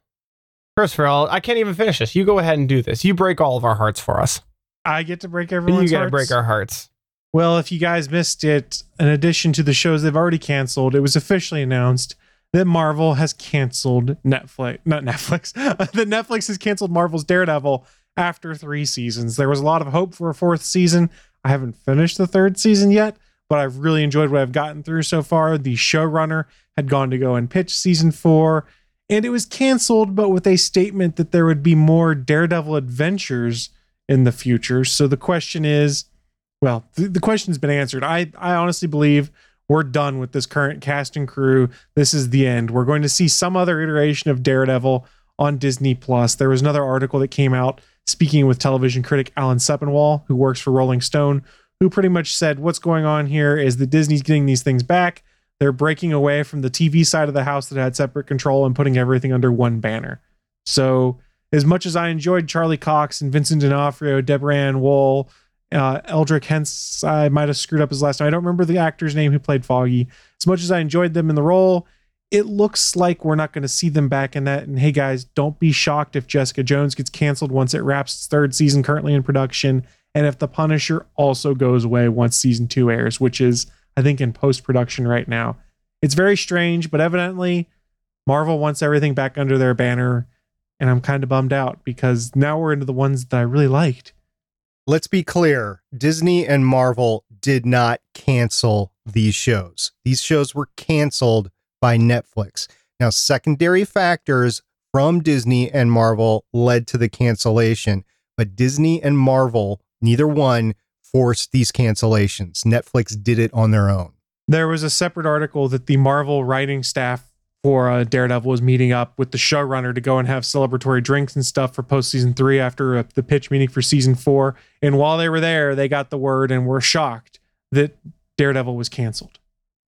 [SPEAKER 1] Christopher, I'll- I can't even finish this. You go ahead and do this. You break all of our hearts for us.
[SPEAKER 4] I get to break
[SPEAKER 1] You
[SPEAKER 4] everyone's
[SPEAKER 1] got to break our hearts.
[SPEAKER 4] Well, if you guys missed it, in addition to the shows they've already canceled, it was officially announced that Marvel has canceled Netflix. Not Netflix. that Netflix has canceled Marvel's Daredevil after three seasons. There was a lot of hope for a fourth season. I haven't finished the third season yet, but I've really enjoyed what I've gotten through so far. The showrunner had gone to go and pitch season four, and it was canceled, but with a statement that there would be more Daredevil adventures in the future. So the question is well, the, the question's been answered. I, I honestly believe we're done with this current cast and crew. This is the end. We're going to see some other iteration of Daredevil on Disney Plus. There was another article that came out speaking with television critic Alan Sepinwall, who works for Rolling Stone, who pretty much said what's going on here is that Disney's getting these things back. They're breaking away from the TV side of the house that had separate control and putting everything under one banner. So, as much as I enjoyed Charlie Cox and Vincent D'Onofrio, Deborah Ann Woll, uh, Eldrick Hence, I might have screwed up his last name. I don't remember the actor's name who played Foggy. As much as I enjoyed them in the role, it looks like we're not going to see them back in that. And hey, guys, don't be shocked if Jessica Jones gets canceled once it wraps its third season currently in production. And if The Punisher also goes away once season two airs, which is, I think, in post production right now. It's very strange, but evidently Marvel wants everything back under their banner. And I'm kind of bummed out because now we're into the ones that I really liked.
[SPEAKER 5] Let's be clear Disney and Marvel did not cancel these shows. These shows were canceled by Netflix. Now, secondary factors from Disney and Marvel led to the cancellation, but Disney and Marvel, neither one forced these cancellations. Netflix did it on their own.
[SPEAKER 4] there was a separate article that the Marvel writing staff for uh, Daredevil was meeting up with the showrunner to go and have celebratory drinks and stuff for post season three after uh, the pitch meeting for season four. And while they were there, they got the word and were shocked that Daredevil was canceled.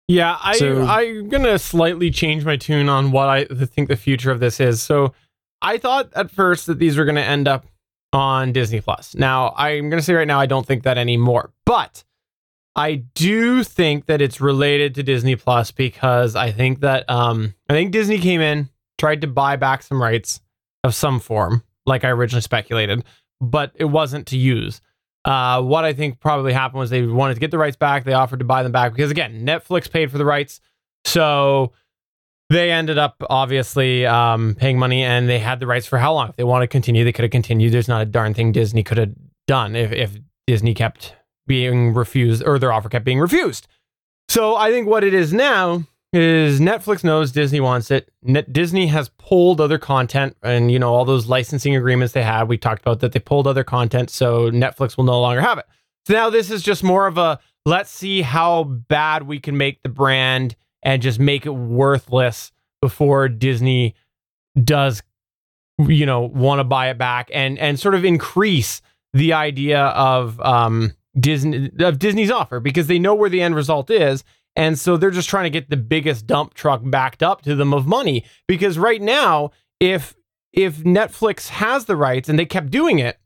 [SPEAKER 1] Yeah, I
[SPEAKER 4] So-
[SPEAKER 1] I'm gonna slightly change my tune on what I think the future of this is. So I thought at first that these were gonna end up on Disney Plus. Now I'm gonna say right now I don't think that anymore. But I do think that it's related to Disney Plus because I think that um I think Disney came in, tried to buy back some rights of some form, like I originally speculated, but it wasn't to use. Uh, what I think probably happened was they wanted to get the rights back. They offered to buy them back because again, Netflix paid for the rights, so they ended up obviously um, paying money, and they had the rights for how long? If they want to continue, they could have continued. There's not a darn thing Disney could have done if if Disney kept being refused or their offer kept being refused. So I think what it is now is Netflix knows Disney wants it. Net- Disney has pulled other content and you know all those licensing agreements they had. We talked about that they pulled other content, so Netflix will no longer have it. So now this is just more of a let's see how bad we can make the brand and just make it worthless before Disney does you know want to buy it back and and sort of increase the idea of um Disney of Disney's offer because they know where the end result is and so they're just trying to get the biggest dump truck backed up to them of money because right now if if Netflix has the rights and they kept doing it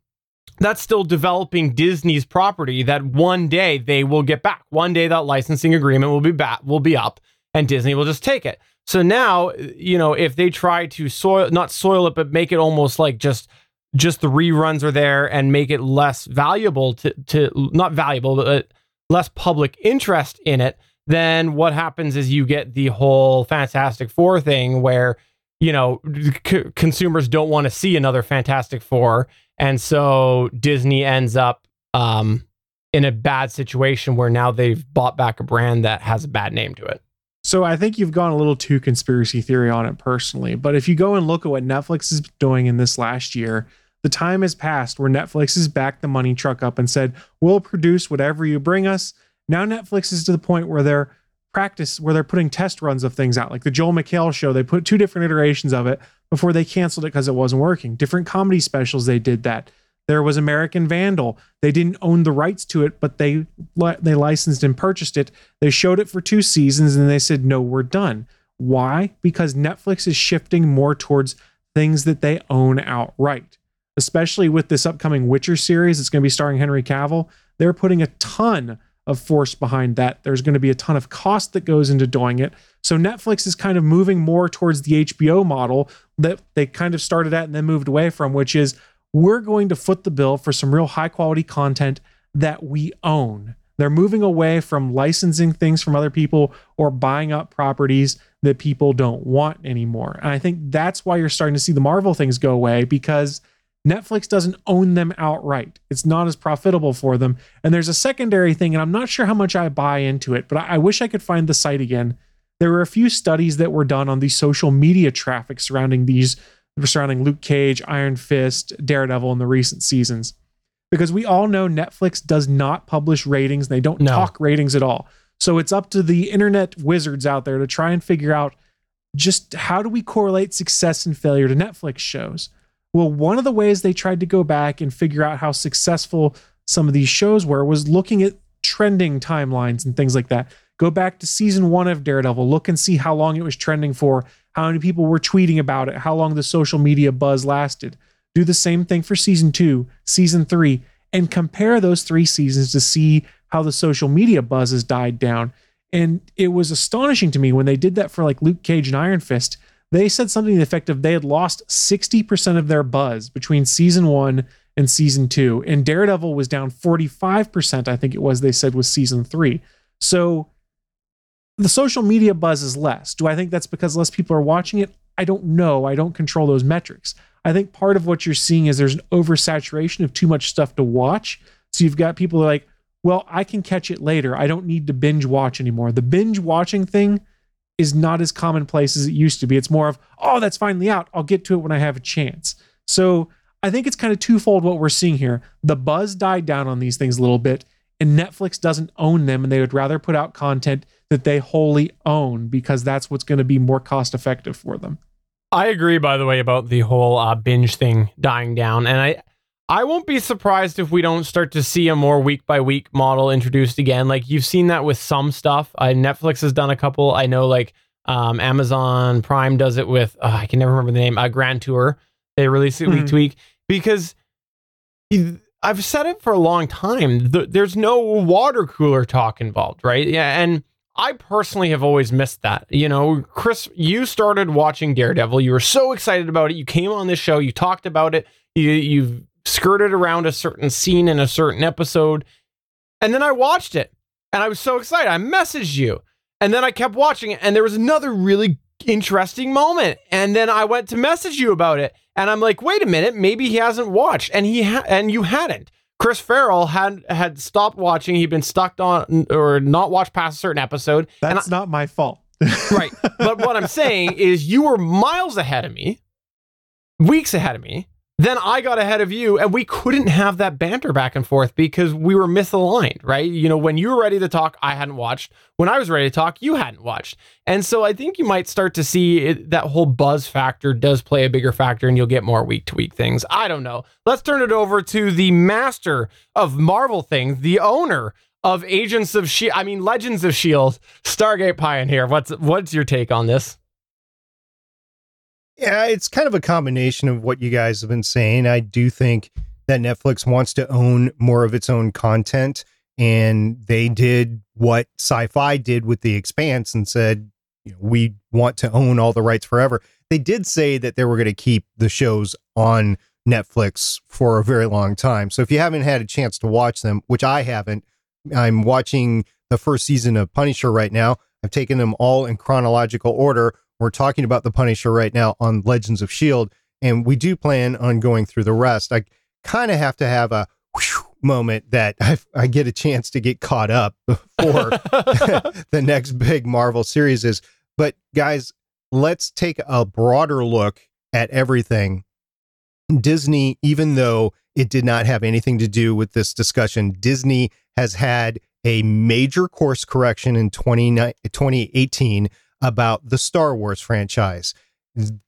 [SPEAKER 1] that's still developing Disney's property that one day they will get back. One day that licensing agreement will be back will be up and Disney will just take it. So now, you know, if they try to soil not soil it but make it almost like just just the reruns are there and make it less valuable to to not valuable but less public interest in it, then what happens is you get the whole Fantastic Four thing where you know c- consumers don't want to see another Fantastic Four, and so Disney ends up um, in a bad situation where now they've bought back a brand that has a bad name to it.
[SPEAKER 4] So I think you've gone a little too conspiracy theory on it personally. But if you go and look at what Netflix is doing in this last year, the time has passed where Netflix has backed the money truck up and said, "We'll produce whatever you bring us." Now Netflix is to the point where they're practice where they're putting test runs of things out. Like the Joel McHale show, they put two different iterations of it before they canceled it because it wasn't working. Different comedy specials they did that. There was American Vandal. They didn't own the rights to it, but they they licensed and purchased it. They showed it for two seasons and they said, "No, we're done." Why? Because Netflix is shifting more towards things that they own outright. Especially with this upcoming Witcher series, it's going to be starring Henry Cavill. They're putting a ton of force behind that. There's going to be a ton of cost that goes into doing it. So Netflix is kind of moving more towards the HBO model that they kind of started at and then moved away from, which is we're going to foot the bill for some real high quality content that we own. They're moving away from licensing things from other people or buying up properties that people don't want anymore. And I think that's why you're starting to see the Marvel things go away because Netflix doesn't own them outright. It's not as profitable for them. And there's a secondary thing, and I'm not sure how much I buy into it, but I, I wish I could find the site again. There were a few studies that were done on the social media traffic surrounding these, surrounding Luke Cage, Iron Fist, Daredevil in the recent seasons. Because we all know Netflix does not publish ratings, they don't
[SPEAKER 1] No.
[SPEAKER 4] talk ratings at all. So it's up to the internet wizards out there to try and figure out just how do we correlate success and failure to Netflix shows? Well, one of the ways they tried to go back and figure out how successful some of these shows were was looking at trending timelines and things like that. Go back to season one of Daredevil, look and see how long it was trending for, how many people were tweeting about it, how long the social media buzz lasted. Do the same thing for season two, season three, and compare those three seasons to see how the social media buzz has died down. And it was astonishing to me when they did that for like Luke Cage and Iron Fist. They said something to the effect of they had lost 60% of their buzz between season one and season two. And Daredevil was down 45%, I think it was, they said, was season three. So the social media buzz is less. Do I think that's because less people are watching it? I don't know. I don't control those metrics. I think part of what you're seeing is there's an oversaturation of too much stuff to watch. So you've got people like, well, I can catch it later. I don't need to binge watch anymore. The binge watching thing is not as commonplace as it used to be. It's more of, oh, that's finally out. I'll get to it when I have a chance. So I think it's kind of twofold what we're seeing here. The buzz died down on these things a little bit, and Netflix doesn't own them, and they would rather put out content that they wholly own because that's what's going to be more cost effective for them.
[SPEAKER 1] I agree, by the way, about the whole uh, binge thing dying down, and I I won't be surprised if we don't start to see a more week by week model introduced again. Like you've seen that with some stuff. Uh, Netflix has done a couple. I know, like um, Amazon Prime does it with uh, I can never remember the name. Uh, Grand Tour. They release it week
[SPEAKER 4] Mhm.
[SPEAKER 1] to week because I've said it for a long time. th- there's no water cooler talk involved, right? Yeah, and I personally have always missed that. You know, Chris, you started watching Daredevil. You were so excited about it. You came on this show. You talked about it. You you skirted around a certain scene in a certain episode, and then I watched it, and I was so excited. I messaged you, and then I kept watching it, and there was another really interesting moment, and then I went to message you about it, and I'm like, wait a minute, maybe he hasn't watched, and he ha- and you hadn't. Chris Ferrell had had stopped watching. He'd been stuck on or not watched past a certain episode. and
[SPEAKER 4] That's not my fault.
[SPEAKER 1] right. But what I'm saying is you were miles ahead of me, weeks ahead of me. Then I got ahead of you, and we couldn't have that banter back and forth because we were misaligned, right? You know, when you were ready to talk, I hadn't watched. When I was ready to talk, you hadn't watched. And so I think you might start to see it, that whole buzz factor does play a bigger factor, and you'll get more week to week things. I don't know. Let's turn it over to the master of Marvel things, the owner of Agents of Shield. I mean, Legends of Shield, Stargate Pioneer. What's what's your take on this?
[SPEAKER 5] Yeah, it's kind of a combination of what you guys have been saying. I do think that Netflix wants to own more of its own content, and they did what sci-fi did with The Expanse and said, you know, we want to own all the rights forever. They did say that they were going to keep the shows on Netflix for a very long time. So if you haven't had a chance to watch them, which I haven't, I'm watching the first season of Punisher right now. I've taken them all in chronological order. We're talking about the Punisher right now on Legends of S.H.I.E.L.D., and we do plan on going through the rest. I kind of have to have a moment that I, I get a chance to get caught up before the next big Marvel series is. But guys, let's take a broader look at everything. Disney, even though it did not have anything to do with this discussion, Disney has had a major course correction in 20, 2018 about the Star Wars franchise.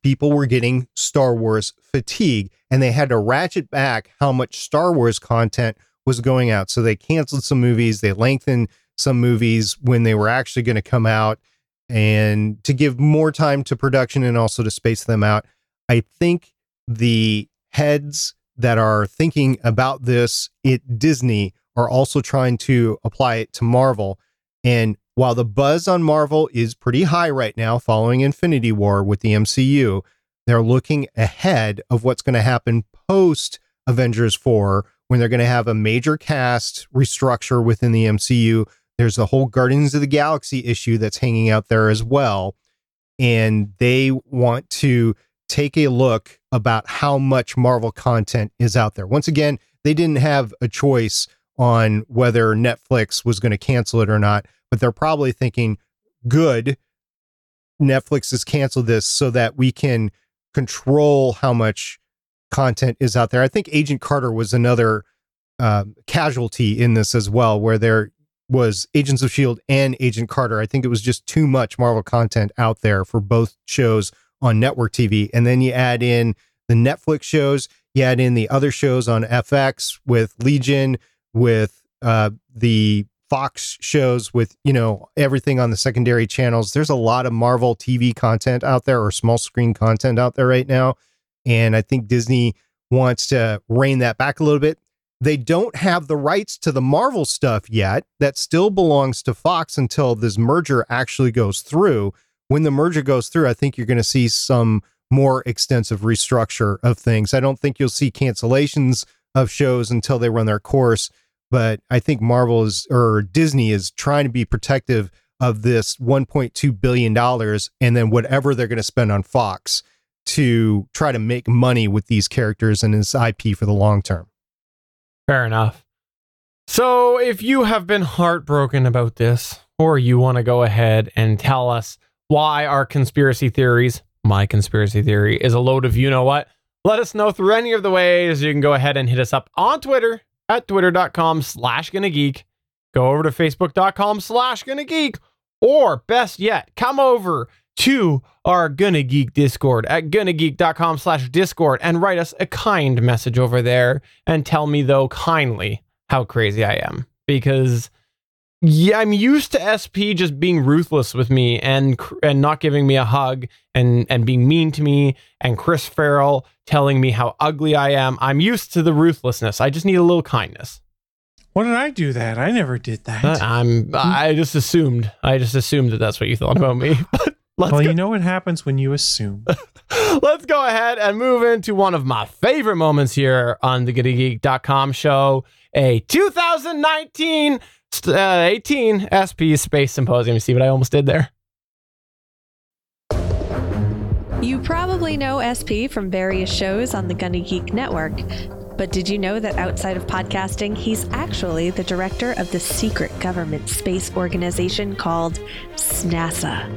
[SPEAKER 5] People were getting Star Wars fatigue and they had to ratchet back how much Star Wars content was going out. So they canceled some movies, they lengthened some movies when they were actually going to come out and to give more time to production and also to space them out. I think the heads that are thinking about this at Disney are also trying to apply it to Marvel. And while the buzz on Marvel is pretty high right now following Infinity War with the MCU, they're looking ahead of what's going to happen post Avengers 4 when they're going to have a major cast restructure within the MCU. There's the whole Guardians of the Galaxy issue that's hanging out there as well. And they want to take a look about how much Marvel content is out there. Once again, they didn't have a choice on whether Netflix was going to cancel it or not, but they're probably thinking, good, Netflix has canceled this so that we can control how much content is out there. I think Agent Carter was another uh, casualty in this as well, where there was Agents of S.H.I.E.L.D. and Agent Carter. I think it was just too much Marvel content out there for both shows on network TV. And then you add in the Netflix shows, you add in the other shows on FX with Legion, with uh, the Fox shows, with, you know, everything on the secondary channels. There's a lot of Marvel TV content out there or small screen content out there right now. And I think Disney wants to rein that back a little bit. They don't have the rights to the Marvel stuff yet. That still belongs to Fox until this merger actually goes through. When the merger goes through, I think you're going to see some more extensive restructure of things. I don't think you'll see cancellations of shows until they run their course, but I think Marvel is or Disney is trying to be protective of this 1.2 billion dollars and then whatever they're going to spend on Fox to try to make money with these characters and this IP for the long term.
[SPEAKER 1] Fair enough. So, if you have been heartbroken about this, or you want to go ahead and tell us why our conspiracy theories, my conspiracy theory, is a load of you know what, let us know through any of the ways. You can go ahead and hit us up on Twitter at twitter.com slash gonna geek. Go over to facebook.com slash gonna geek Or best yet, come over to our Gonna Geek Discord at gonnageek.com slash Discord and write us a kind message over there and tell me, though, kindly how crazy I am. Because yeah, I'm used to SP just being ruthless with me and and not giving me a hug and and being mean to me and Chris Ferrell telling me how ugly I am. I'm used to the ruthlessness. I just need a little kindness.
[SPEAKER 4] What did I do that? I never did that.
[SPEAKER 1] Uh, I'm I just assumed. I just assumed that that's what you thought about me.
[SPEAKER 4] Let's well, go. you know what happens when you assume.
[SPEAKER 1] let's go ahead and move into one of my favorite moments here on the GonnaGeek.com show, a 2019 uh, 18 SP Space Symposium. See what I almost did there?
[SPEAKER 3] You probably know SP from various shows on the Gonna Geek Network. But did you know that outside of podcasting, he's actually the director of the secret government space organization called SNASA?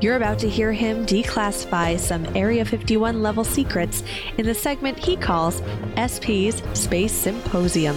[SPEAKER 3] You're about to hear him declassify some Area 51 level secrets in the segment he calls SP's Space Symposium.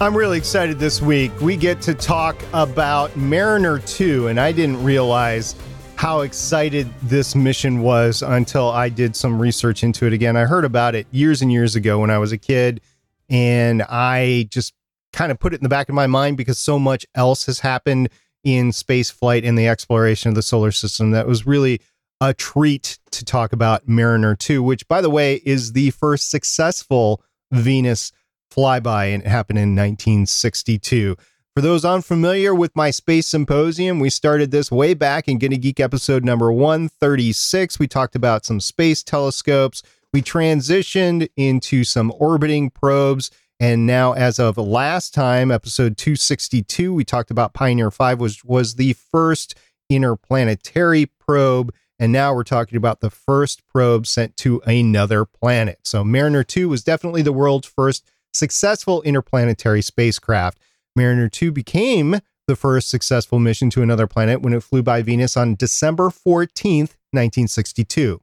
[SPEAKER 5] I'm really excited this week. We get to talk about Mariner 2, and I didn't realize how excited this mission was until I did some research into it again. I heard about it years and years ago when I was a kid, and I just kind of put it in the back of my mind because so much else has happened in space flight and the exploration of the solar system that was really a treat to talk about Mariner 2, which, by the way, is the first successful Venus flyby, and it happened in 1962. For those unfamiliar with my space symposium, we started this way back in Gonna Geek episode number 136. We talked about some space telescopes. We transitioned into some orbiting probes. And now, as of last time, episode 262, we talked about Pioneer 5 was, was the first interplanetary probe. And now we're talking about the first probe sent to another planet. So Mariner 2 was definitely the world's first successful interplanetary spacecraft. Mariner 2 became the first successful mission to another planet when it flew by Venus on December 14th, 1962.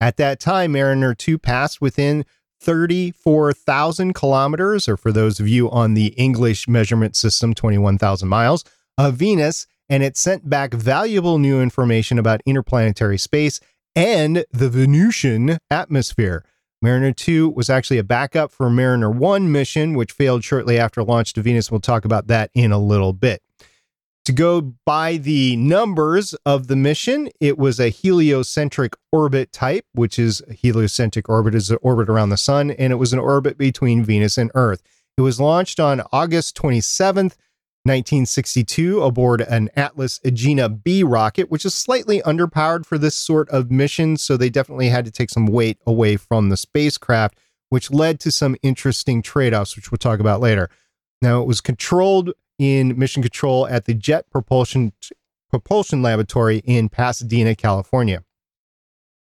[SPEAKER 5] At that time, Mariner 2 passed within 34,000 kilometers, or for those of you on the English measurement system, 21,000 miles, of Venus, and it sent back valuable new information about interplanetary space and the Venusian atmosphere. Mariner 2 was actually a backup for Mariner 1 mission, which failed shortly after launch to Venus. We'll talk about that in a little bit. To go by the numbers of the mission, it was a heliocentric orbit type, which is heliocentric orbit is an orbit around the sun, and it was an orbit between Venus and Earth. It was launched on August 27th, 1962 aboard an Atlas Agena B rocket, which is slightly underpowered for this sort of mission. So they definitely had to take some weight away from the spacecraft, which led to some interesting trade offs, which we'll talk about later. Now, it was controlled in mission control at the Jet Propulsion, Propulsion Laboratory in Pasadena, California.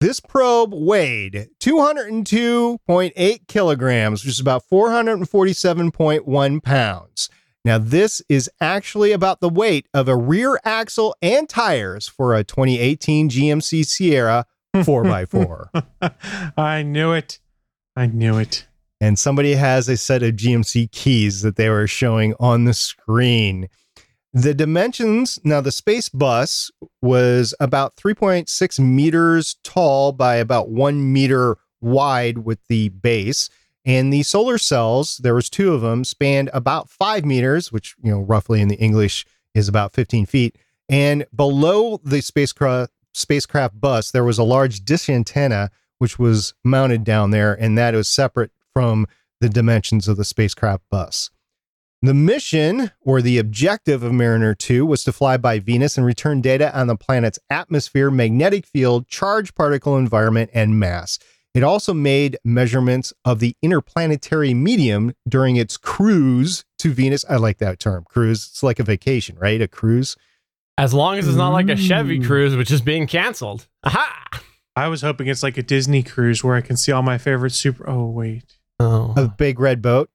[SPEAKER 5] This probe weighed 202.8 kilograms, which is about 447.1 pounds. Now, this is actually about the weight of a rear axle and tires for a 2018 GMC Sierra 4x4.
[SPEAKER 4] I knew it. I knew it.
[SPEAKER 5] And somebody has a set of GMC keys that they were showing on the screen. The dimensions now, the space bus was about 3.6 meters tall by about one meter wide with the base. And the solar cells, there was two of them, spanned about five meters, which you know roughly in the English is about 15 feet. And below the spacecraft spacecraft bus, there was a large dish antenna which was mounted down there, and that was separate from the dimensions of the spacecraft bus. The mission or the objective of Mariner 2 was to fly by Venus and return data on the planet's atmosphere, magnetic field, charged particle environment, and mass. It also made measurements of the interplanetary medium during its cruise to Venus. I like that term, cruise. It's like a vacation, right? A cruise.
[SPEAKER 1] As long as it's not like a Chevy mm. cruise, which is being canceled. Aha!
[SPEAKER 4] I was hoping it's like a Disney cruise where I can see all my favorite super. Oh wait,
[SPEAKER 5] oh, a big red boat.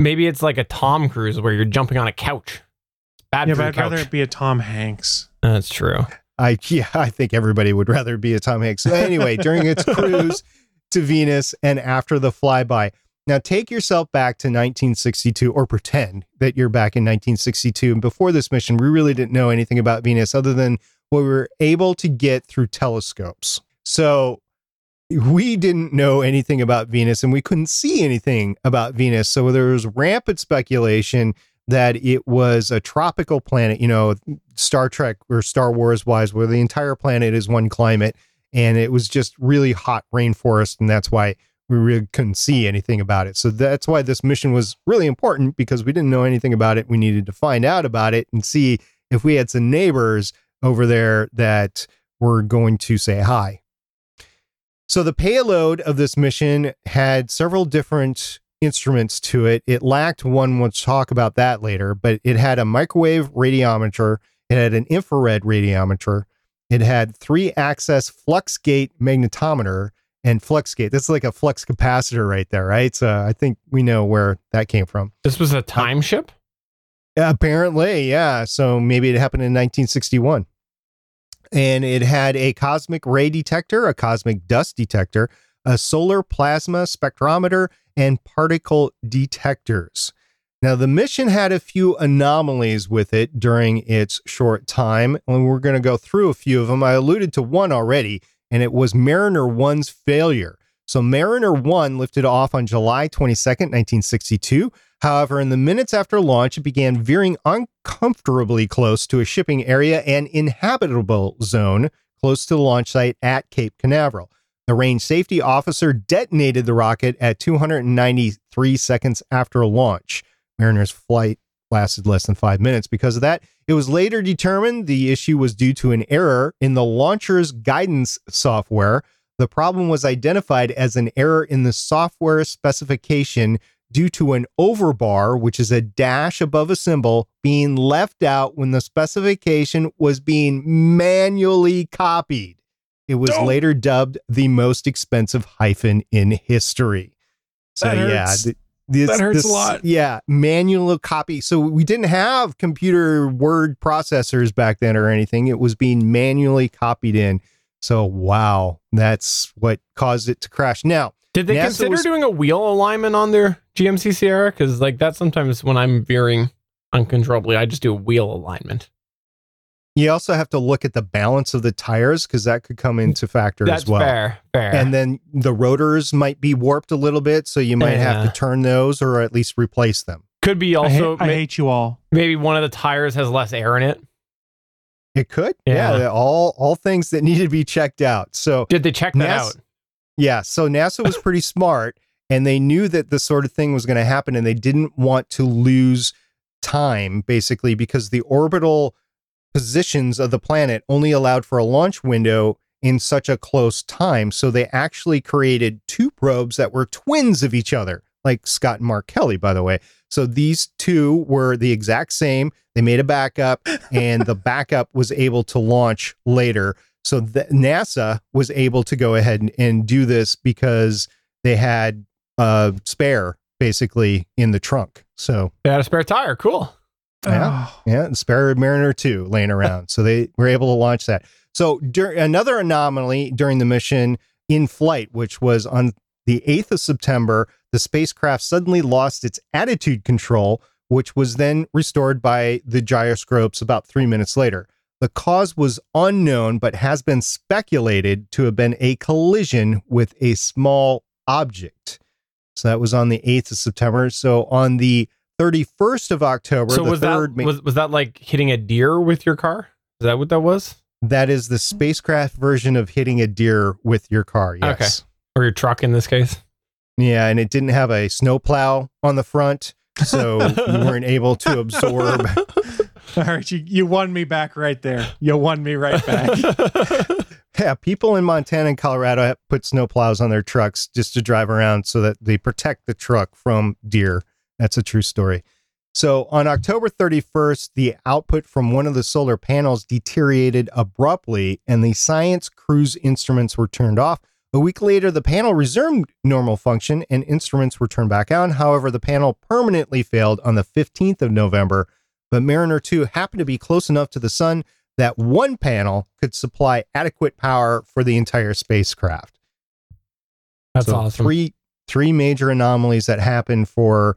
[SPEAKER 1] Maybe it's like a Tom Cruise where you're jumping on a couch.
[SPEAKER 4] bad yeah, but I'd rather it be a Tom Hanks.
[SPEAKER 1] That's true.
[SPEAKER 5] I yeah, I think everybody would rather be a Tom Hanks. So anyway, during its cruise to Venus and after the flyby, Now take yourself back to 1962 or pretend that you're back in 1962. And before this mission, we really didn't know anything about Venus other than what we were able to get through telescopes. So we didn't know anything about Venus and we couldn't see anything about Venus. So there was rampant speculation that it was a tropical planet, you know, Star Trek or Star Wars wise, where the entire planet is one climate and it was just really hot rainforest. And that's why we really couldn't see anything about it. So that's why this mission was really important because we didn't know anything about it. We needed to find out about it and see if we had some neighbors over there that were going to say hi. So the payload of this mission had several different instruments to it. It lacked one, we'll talk about that later, but it had a microwave radiometer, it had an infrared radiometer, it had three axis flux gate magnetometer, and flux gate. That's like a flux capacitor right there, right? So I think we know where that came from.
[SPEAKER 1] This was a uh, time ship?
[SPEAKER 5] Apparently, yeah. So maybe it happened in 1961. And it had a cosmic ray detector, a cosmic dust detector, a solar plasma spectrometer, and particle detectors. Now, the mission had a few anomalies with it during its short time, and we're going to go through a few of them. I alluded to one already, and it was Mariner 1's failure. So Mariner 1 lifted off on July 22nd, 1962. However, in the minutes after launch, it began veering uncomfortably close to a shipping area and inhabitable zone close to the launch site at Cape Canaveral. The range safety officer detonated the rocket at 293 seconds after launch. Mariner's flight lasted less than five minutes. Because of that, it was later determined the issue was due to an error in the launcher's guidance software. The problem was identified as an error in the software specification due to an overbar, which is a dash above a symbol, being left out when the specification was being manually copied. It was
[SPEAKER 4] Oh.
[SPEAKER 5] later dubbed the most expensive hyphen in history. So yeah, th- this,
[SPEAKER 4] That hurts a lot.
[SPEAKER 5] Yeah, manual copy. So we didn't have computer word processors back then or anything. It was being manually copied in. So wow, that's what caused it to crash. Now,
[SPEAKER 1] Did they
[SPEAKER 5] NASA
[SPEAKER 1] consider
[SPEAKER 5] was-
[SPEAKER 1] doing a wheel alignment on their GMC Sierra? Because like that sometimes when I'm veering uncontrollably, I just do a wheel alignment.
[SPEAKER 5] You also have to look at the balance of the tires because that could come into factor
[SPEAKER 1] That's
[SPEAKER 5] as well.
[SPEAKER 1] fair. Fair.
[SPEAKER 5] And then the rotors might be warped a little bit, so you might have to turn those or at least replace them.
[SPEAKER 1] could be
[SPEAKER 4] I, hate,
[SPEAKER 1] also
[SPEAKER 4] I
[SPEAKER 1] ma-
[SPEAKER 4] hate you all.
[SPEAKER 1] maybe one of the tires has less air in it.
[SPEAKER 5] It could,
[SPEAKER 1] Yeah.
[SPEAKER 5] all all things that need to be checked out. So
[SPEAKER 1] Did they check that
[SPEAKER 5] Nas-
[SPEAKER 1] out?
[SPEAKER 5] Yeah, so NASA was pretty smart and they knew that this sort of thing was going to happen and they didn't want to lose time basically because the orbital positions of the planet only allowed for a launch window in such a close time. So they actually created two probes that were twins of each other, like Scott and Mark Kelly, by the way. So these two were the exact same. They made a backup, and the backup was able to launch later. So the, NASA was able to go ahead and, and do this because they had a spare basically in the trunk. So
[SPEAKER 1] They had a spare tire. Cool.
[SPEAKER 5] Yeah.
[SPEAKER 4] Oh,
[SPEAKER 5] yeah, the Spare Mariner 2 laying around. so they were able to launch that. So dur- another anomaly during the mission in flight, which was on the 8th of September, the spacecraft suddenly lost its attitude control, which was then restored by the gyroscopes about three minutes later. The cause was unknown, but has been speculated to have been a collision with a small object. So that was on the 8th of September. So on the 31st of October,
[SPEAKER 1] so
[SPEAKER 5] the
[SPEAKER 1] was
[SPEAKER 5] third
[SPEAKER 1] that
[SPEAKER 5] ma-
[SPEAKER 1] was, was that like hitting a deer with your car? Is that what that was?
[SPEAKER 5] That is the spacecraft version of hitting a deer with your car. Yes. Okay.
[SPEAKER 1] Or your truck in this case?
[SPEAKER 5] Yeah, and it didn't have a snowplow on the front, so you weren't able to absorb.
[SPEAKER 4] all right, you, you won me back right there. You won me right back.
[SPEAKER 5] Yeah, people in Montana and Colorado put snowplows on their trucks just to drive around so that they protect the truck from deer. That's a true story. So on October 31st, the output from one of the solar panels deteriorated abruptly and the science cruise instruments were turned off. A week later, the panel resumed normal function and instruments were turned back on. However, the panel permanently failed on the 15th of November, but Mariner 2 happened to be close enough to the sun that one panel could supply adequate power for the entire spacecraft.
[SPEAKER 1] That's
[SPEAKER 5] So
[SPEAKER 1] awesome.
[SPEAKER 5] Three three major anomalies that happened for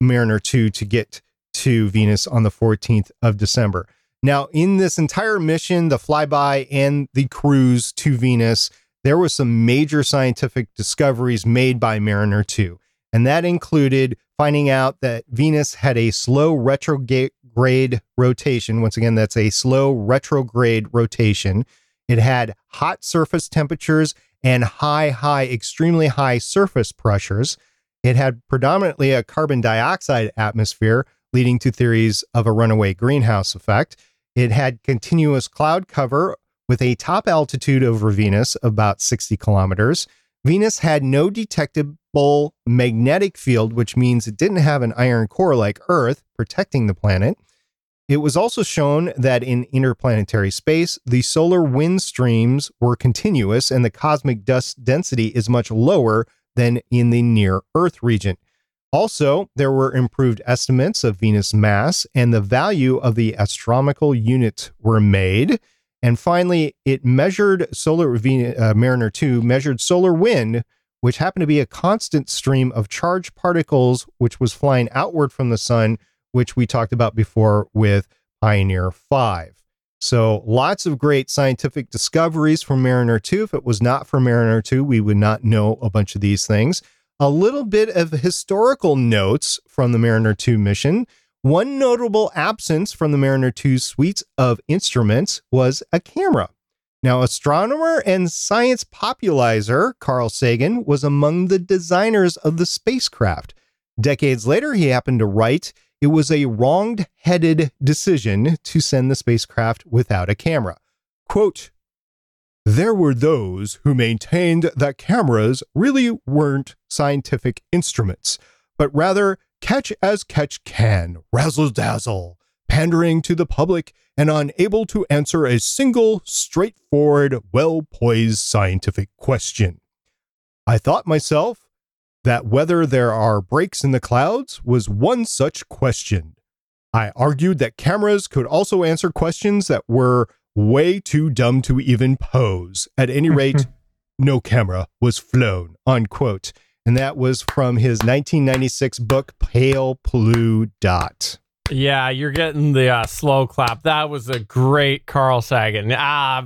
[SPEAKER 5] Mariner 2 to get to Venus on the 14th of December. Now, in this entire mission, the flyby and the cruise to Venus, there was some major scientific discoveries made by Mariner 2. And that included finding out that Venus had a slow retrograde rotation. Once again, that's a slow retrograde rotation. It had hot surface temperatures and high, high, extremely high surface pressures. It had predominantly a carbon dioxide atmosphere, leading to theories of a runaway greenhouse effect. It had continuous cloud cover with a top altitude over Venus about 60 kilometers. Venus had no detectable magnetic field, which means it didn't have an iron core like Earth protecting the planet. It was also shown that in interplanetary space, the solar wind streams were continuous and the cosmic dust density is much lower than in the near Earth region. Also, there were improved estimates of Venus mass and the value of the astronomical unit were made. And finally, it measured solar uh, Mariner 2 measured solar wind, which happened to be a constant stream of charged particles which was flying outward from the sun, which we talked about before with Pioneer 5. So, lots of great scientific discoveries from Mariner 2. If it was not for Mariner 2, we would not know a bunch of these things a little bit of historical notes from the Mariner 2 mission. One notable absence from the Mariner 2 suite of instruments was a camera. Now, astronomer and science popularizer Carl Sagan was among the designers of the spacecraft. Decades later, he happened to write it was a wronged headed decision to send the spacecraft without a camera. Quote, there were those who maintained that cameras really weren't scientific instruments, but rather catch as catch can, razzle dazzle, pandering to the public and unable to answer a single straightforward, well poised scientific question. I thought myself that whether there are breaks in the clouds was one such question. I argued that cameras could also answer questions that were way too dumb to even pose. At any rate, no camera was flown, unquote. And that was from his 1996 book, Pale Blue Dot.
[SPEAKER 1] Yeah, you're getting the uh, slow clap. That was a great Carl Sagan. Uh,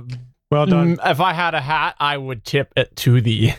[SPEAKER 4] well done.
[SPEAKER 1] Mm, if I had a hat, I would tip it to the.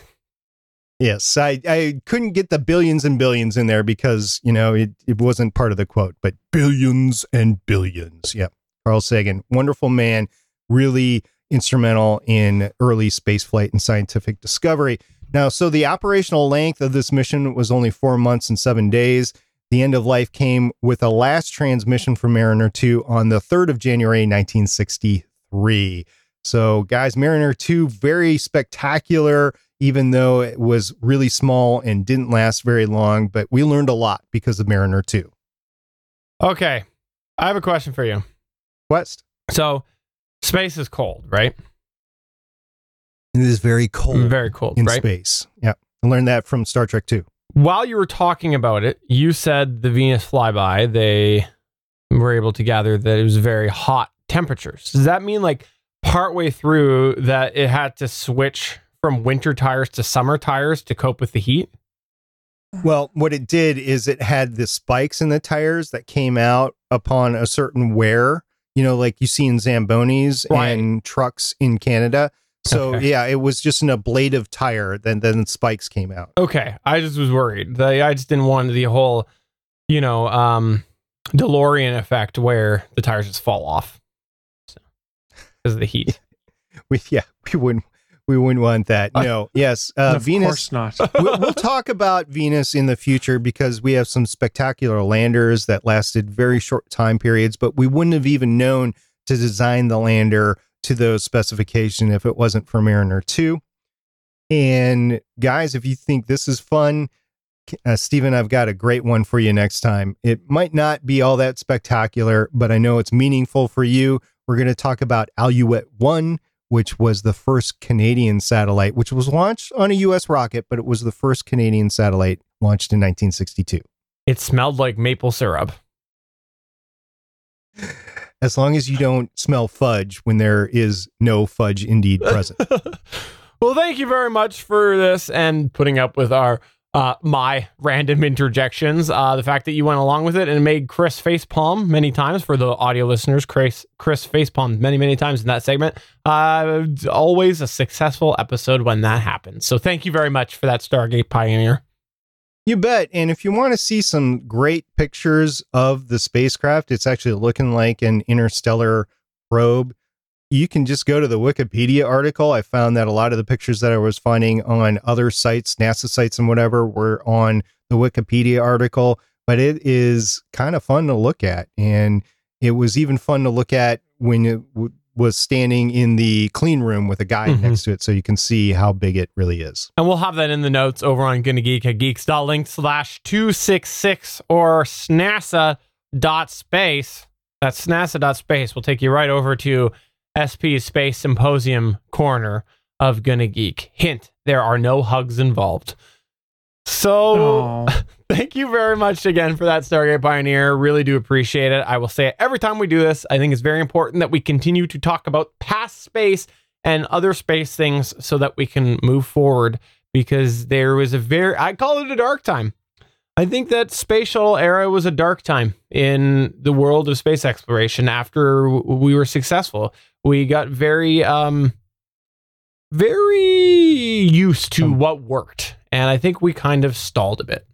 [SPEAKER 5] Yes, I, I couldn't get the billions and billions in there because, you know, it, it wasn't part of the quote, but billions and billions. Yep. Carl Sagan, wonderful man really instrumental in early spaceflight and scientific discovery. Now, so the operational length of this mission was only four months and seven days. The end of life came with a last transmission from Mariner 2 on the 3rd of January, 1963. So, guys, Mariner 2, very spectacular, even though it was really small and didn't last very long, but we learned a lot because of Mariner 2.
[SPEAKER 1] Okay. I have a question for you.
[SPEAKER 5] West.
[SPEAKER 1] So, Space is cold, right?
[SPEAKER 5] It is very cold.
[SPEAKER 1] Very cold
[SPEAKER 5] in
[SPEAKER 1] right?
[SPEAKER 5] space. Yeah. I learned that from Star Trek 2.
[SPEAKER 1] While you were talking about it, you said the Venus flyby, they were able to gather that it was very hot temperatures. Does that mean like partway through that it had to switch from winter tires to summer tires to cope with the heat?
[SPEAKER 5] Well, what it did is it had the spikes in the tires that came out upon a certain wear you know, like you see in Zambonis right. and trucks in Canada. So okay. yeah, it was just an ablative tire. Then then spikes came out.
[SPEAKER 1] Okay, I just was worried. The, I just didn't want the whole, you know, um, DeLorean effect where the tires just fall off because of the heat.
[SPEAKER 5] we yeah, we wouldn't we wouldn't want that. No. Yes.
[SPEAKER 4] Uh, of Venus. Course not.
[SPEAKER 5] we'll, we'll, talk about Venus in the future because we have some spectacular landers that lasted very short time periods, but we wouldn't have even known to design the lander to those specifications if it wasn't for Mariner 2. And guys, if you think this is fun, uh, Stephen, I've got a great one for you next time. It might not be all that spectacular, but I know it's meaningful for you. We're going to talk about Alouette 1 which was the first Canadian satellite, which was launched on a US rocket, but it was the first Canadian satellite launched in 1962.
[SPEAKER 1] It smelled like maple syrup.
[SPEAKER 5] As long as you don't smell fudge when there is no fudge indeed present.
[SPEAKER 1] well, thank you very much for this and putting up with our uh, my random interjections. Uh, the fact that you went along with it and made Chris facepalm many times for the audio listeners. Chris Chris facepalm many many times in that segment. Uh, always a successful episode when that happens. So thank you very much for that Stargate Pioneer.
[SPEAKER 5] You bet. And if you want to see some great pictures of the spacecraft, it's actually looking like an interstellar probe. You can just go to the Wikipedia article. I found that a lot of the pictures that I was finding on other sites, NASA sites and whatever, were on the Wikipedia article. But it is kind of fun to look at. And it was even fun to look at when it w- was standing in the clean room with a guide
[SPEAKER 1] Mhm.
[SPEAKER 5] next to it. So you can see how big it really is.
[SPEAKER 1] And we'll have that in the notes over on Gonna Geek at geeks.link slash 266 or snasa dot space. That's snasa dot space. We'll take you right over to SP's Space Symposium corner of Gonna Geek. Hint, there are no hugs involved. So thank you very much again for that Stargate Pioneer. Really do appreciate it. I will say it every time we do this. I think it's very important that we continue to talk about past space and other space things so that we can move forward because there was a very, I call it a dark time. I think that space shuttle era was a dark time in the world of space exploration after we were successful. We got very, um, very used to
[SPEAKER 5] Um,
[SPEAKER 1] what worked. And I think we kind of stalled a bit.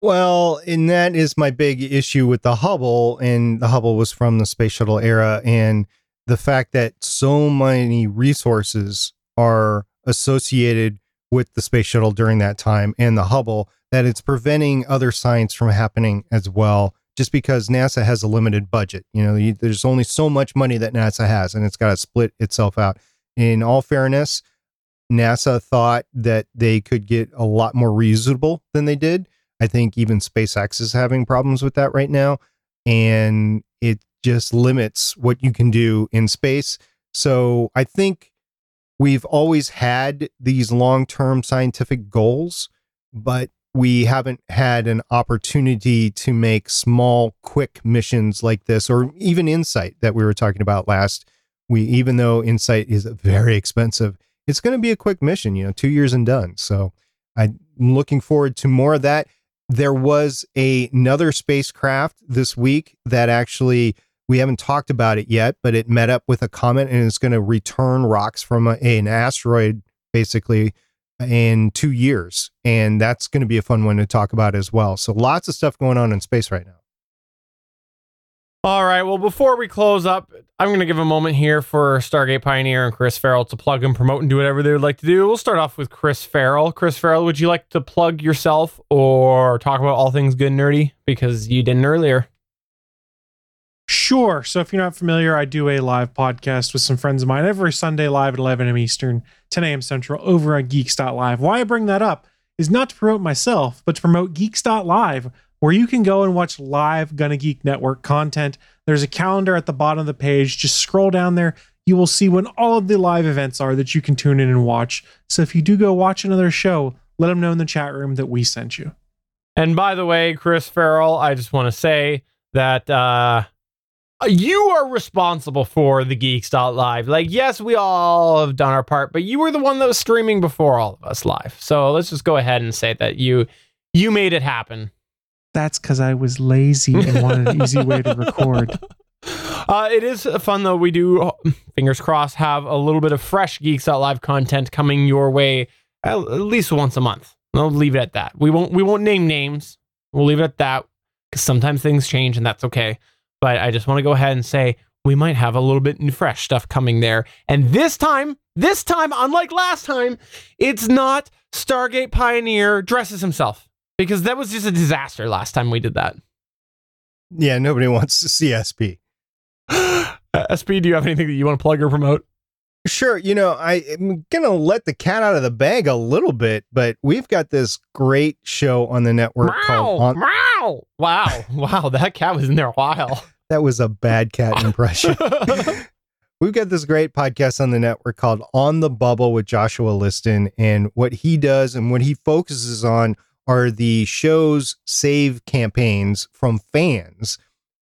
[SPEAKER 5] Well, and that is my big issue with the Hubble, and the Hubble was from the space shuttle era, and the fact that so many resources are associated with the space shuttle during that time and the Hubble that it's preventing other science from happening as well. Just because NASA has a limited budget, you know, you, there's only so much money that NASA has, and it's got to split itself out. In all fairness, NASA thought that they could get a lot more reusable than they did. I think even SpaceX is having problems with that right now. And it just limits what you can do in space. So I think we've always had these long term scientific goals, but we haven't had an opportunity to make small, quick missions like this, or even Insight that we were talking about last. We, even though Insight is very expensive, it's going to be a quick mission, you know, two years and done. So I'm looking forward to more of that. There was a, another spacecraft this week that actually we haven't talked about it yet, but it met up with a comet and is going to return rocks from a, an asteroid basically in two years. And that's going to be a fun one to talk about as well. So lots of stuff going on in space right now.
[SPEAKER 1] All right. Well, before we close up, I'm going to give a moment here for Stargate Pioneer and Chris Ferrell to plug and promote and do whatever they would like to do. We'll start off with Chris Ferrell. Chris Ferrell, would you like to plug yourself or talk about all things good and nerdy? Because you didn't earlier.
[SPEAKER 4] Sure. So if you're not familiar, I do a live podcast with some friends of mine every Sunday live at 11 a.m. Eastern, 10 a.m. Central over on Geeks.live. Why I bring that up is not to promote myself, but to promote Geeks.live, where you can go and watch live Gonna Geek Network content. There's a calendar at the bottom of the page. Just scroll down there. You will see when all of the live events are that you can tune in and watch. So if you do go watch another show, let them know in the chat room that we sent you.
[SPEAKER 1] And by the way, Chris Ferrell, I just want to say that uh, you are responsible for the Geeks.live. Like, yes, we all have done our part, but you were the one that was streaming before all of us live. So let's just go ahead and say that you you made it happen.
[SPEAKER 4] That's because I was lazy and wanted an easy way to record.
[SPEAKER 1] Uh, it is fun though. We do, fingers crossed, have a little bit of fresh Geeks.live content coming your way at, at least once a month. I'll leave it at that. We won't we won't name names. We'll leave it at that because sometimes things change and that's okay. But I just want to go ahead and say we might have a little bit new fresh stuff coming there. And this time, this time, unlike last time, it's not Stargate Pioneer dresses himself because that was just a disaster last time we did that.
[SPEAKER 5] Yeah, nobody wants to see SP.
[SPEAKER 1] Uh, SP, do you have anything that you want to plug or promote?
[SPEAKER 5] Sure, you know, I am gonna let the cat out of the bag a little bit, but we've got this great show on the network called on-
[SPEAKER 1] Meow! Wow, wow, that cat was in there a while.
[SPEAKER 5] that was a bad cat impression. we've got this great podcast on the network called On the Bubble with Joshua Liston, and what he does and what he focuses on are the show's save campaigns from fans.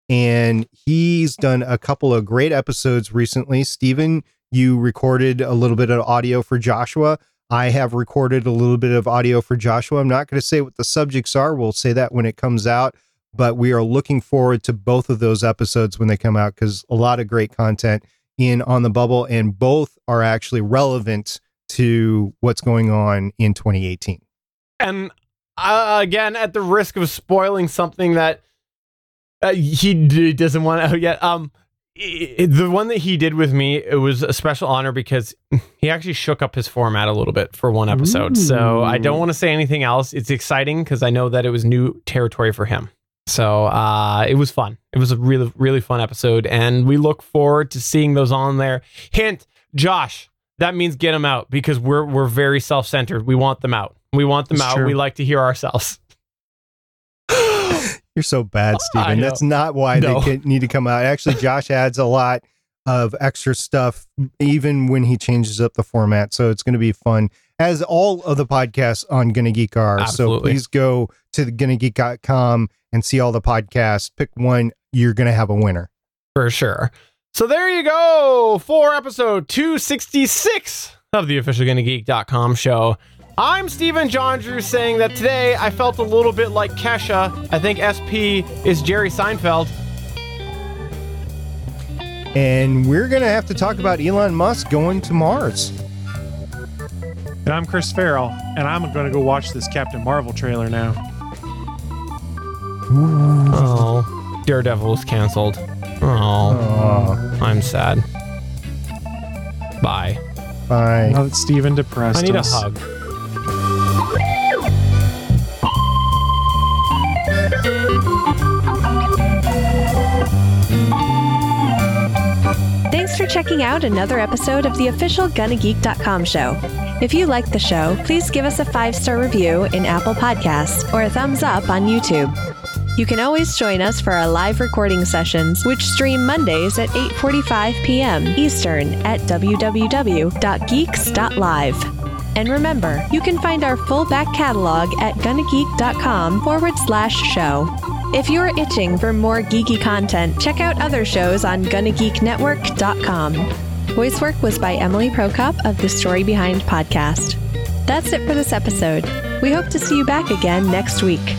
[SPEAKER 5] And he's done a couple of great episodes recently. Stephen, you recorded a little bit of audio for Joshua. I have recorded a little bit of audio for Joshua. I'm not going to say what the subjects are. We'll say that when it comes out. But we are looking forward to both of those episodes when they come out because a lot of great content in On the Bubble, and both are actually relevant to what's going on in 2018.
[SPEAKER 1] And uh, again, at the risk of spoiling something that uh, he d- doesn't want out yet, um, the one that he did with me, it was a special honor because he actually shook up his format a little bit for one episode. So I don't want to say anything else. It's exciting because I know that it was new territory for him. So uh, it was fun. It was a really, really fun episode, and we look forward to seeing those on there. Hint, Josh, that means get them out because we're we're very self centered. We want them out. We want them
[SPEAKER 4] It's
[SPEAKER 1] out.
[SPEAKER 4] true.
[SPEAKER 1] We like to hear ourselves.
[SPEAKER 5] You're so bad,
[SPEAKER 1] oh,
[SPEAKER 5] I
[SPEAKER 1] Stephen.
[SPEAKER 5] That's not why
[SPEAKER 1] No.
[SPEAKER 5] they need to come out. Actually, Josh adds a lot of extra stuff, even when he changes up the format. So it's going to be fun, as all of the podcasts on Gonna Geek are. So please go to the gonnageek.com and see all the podcasts. Pick one. You're going to have a winner.
[SPEAKER 1] For sure. So there you go for episode 266 of the official GonnaGeek.com show. I'm Stephen Jondrew saying that today I felt a little bit like Kesha. I think SP is Jerry Seinfeld.
[SPEAKER 5] And we're going to have to talk about Elon Musk going to Mars.
[SPEAKER 4] And I'm Chris Ferrell, and I'm going to go watch this Captain Marvel trailer now.
[SPEAKER 1] Oh, Daredevil is canceled. Oh,
[SPEAKER 5] Oh,
[SPEAKER 1] I'm sad. Bye.
[SPEAKER 5] bye.
[SPEAKER 4] Now that Steven depressed
[SPEAKER 1] I need a hug.
[SPEAKER 3] Thanks for checking out another episode of the official GonnaGeek.com show. If you like the show, please give us a five star review in Apple Podcasts or a thumbs up on YouTube. You can always join us for our live recording sessions, which stream Mondays at 8:45 p.m. Eastern at www.geeks.live. And remember, you can find our full back catalog at gonnageek.com forward slash show. If you're itching for more geeky content, check out other shows on GonnaGeekNetwork.com. Voice work was by Emily Prokop of the Story Behind podcast. That's it for this episode. We hope to see you back again next week.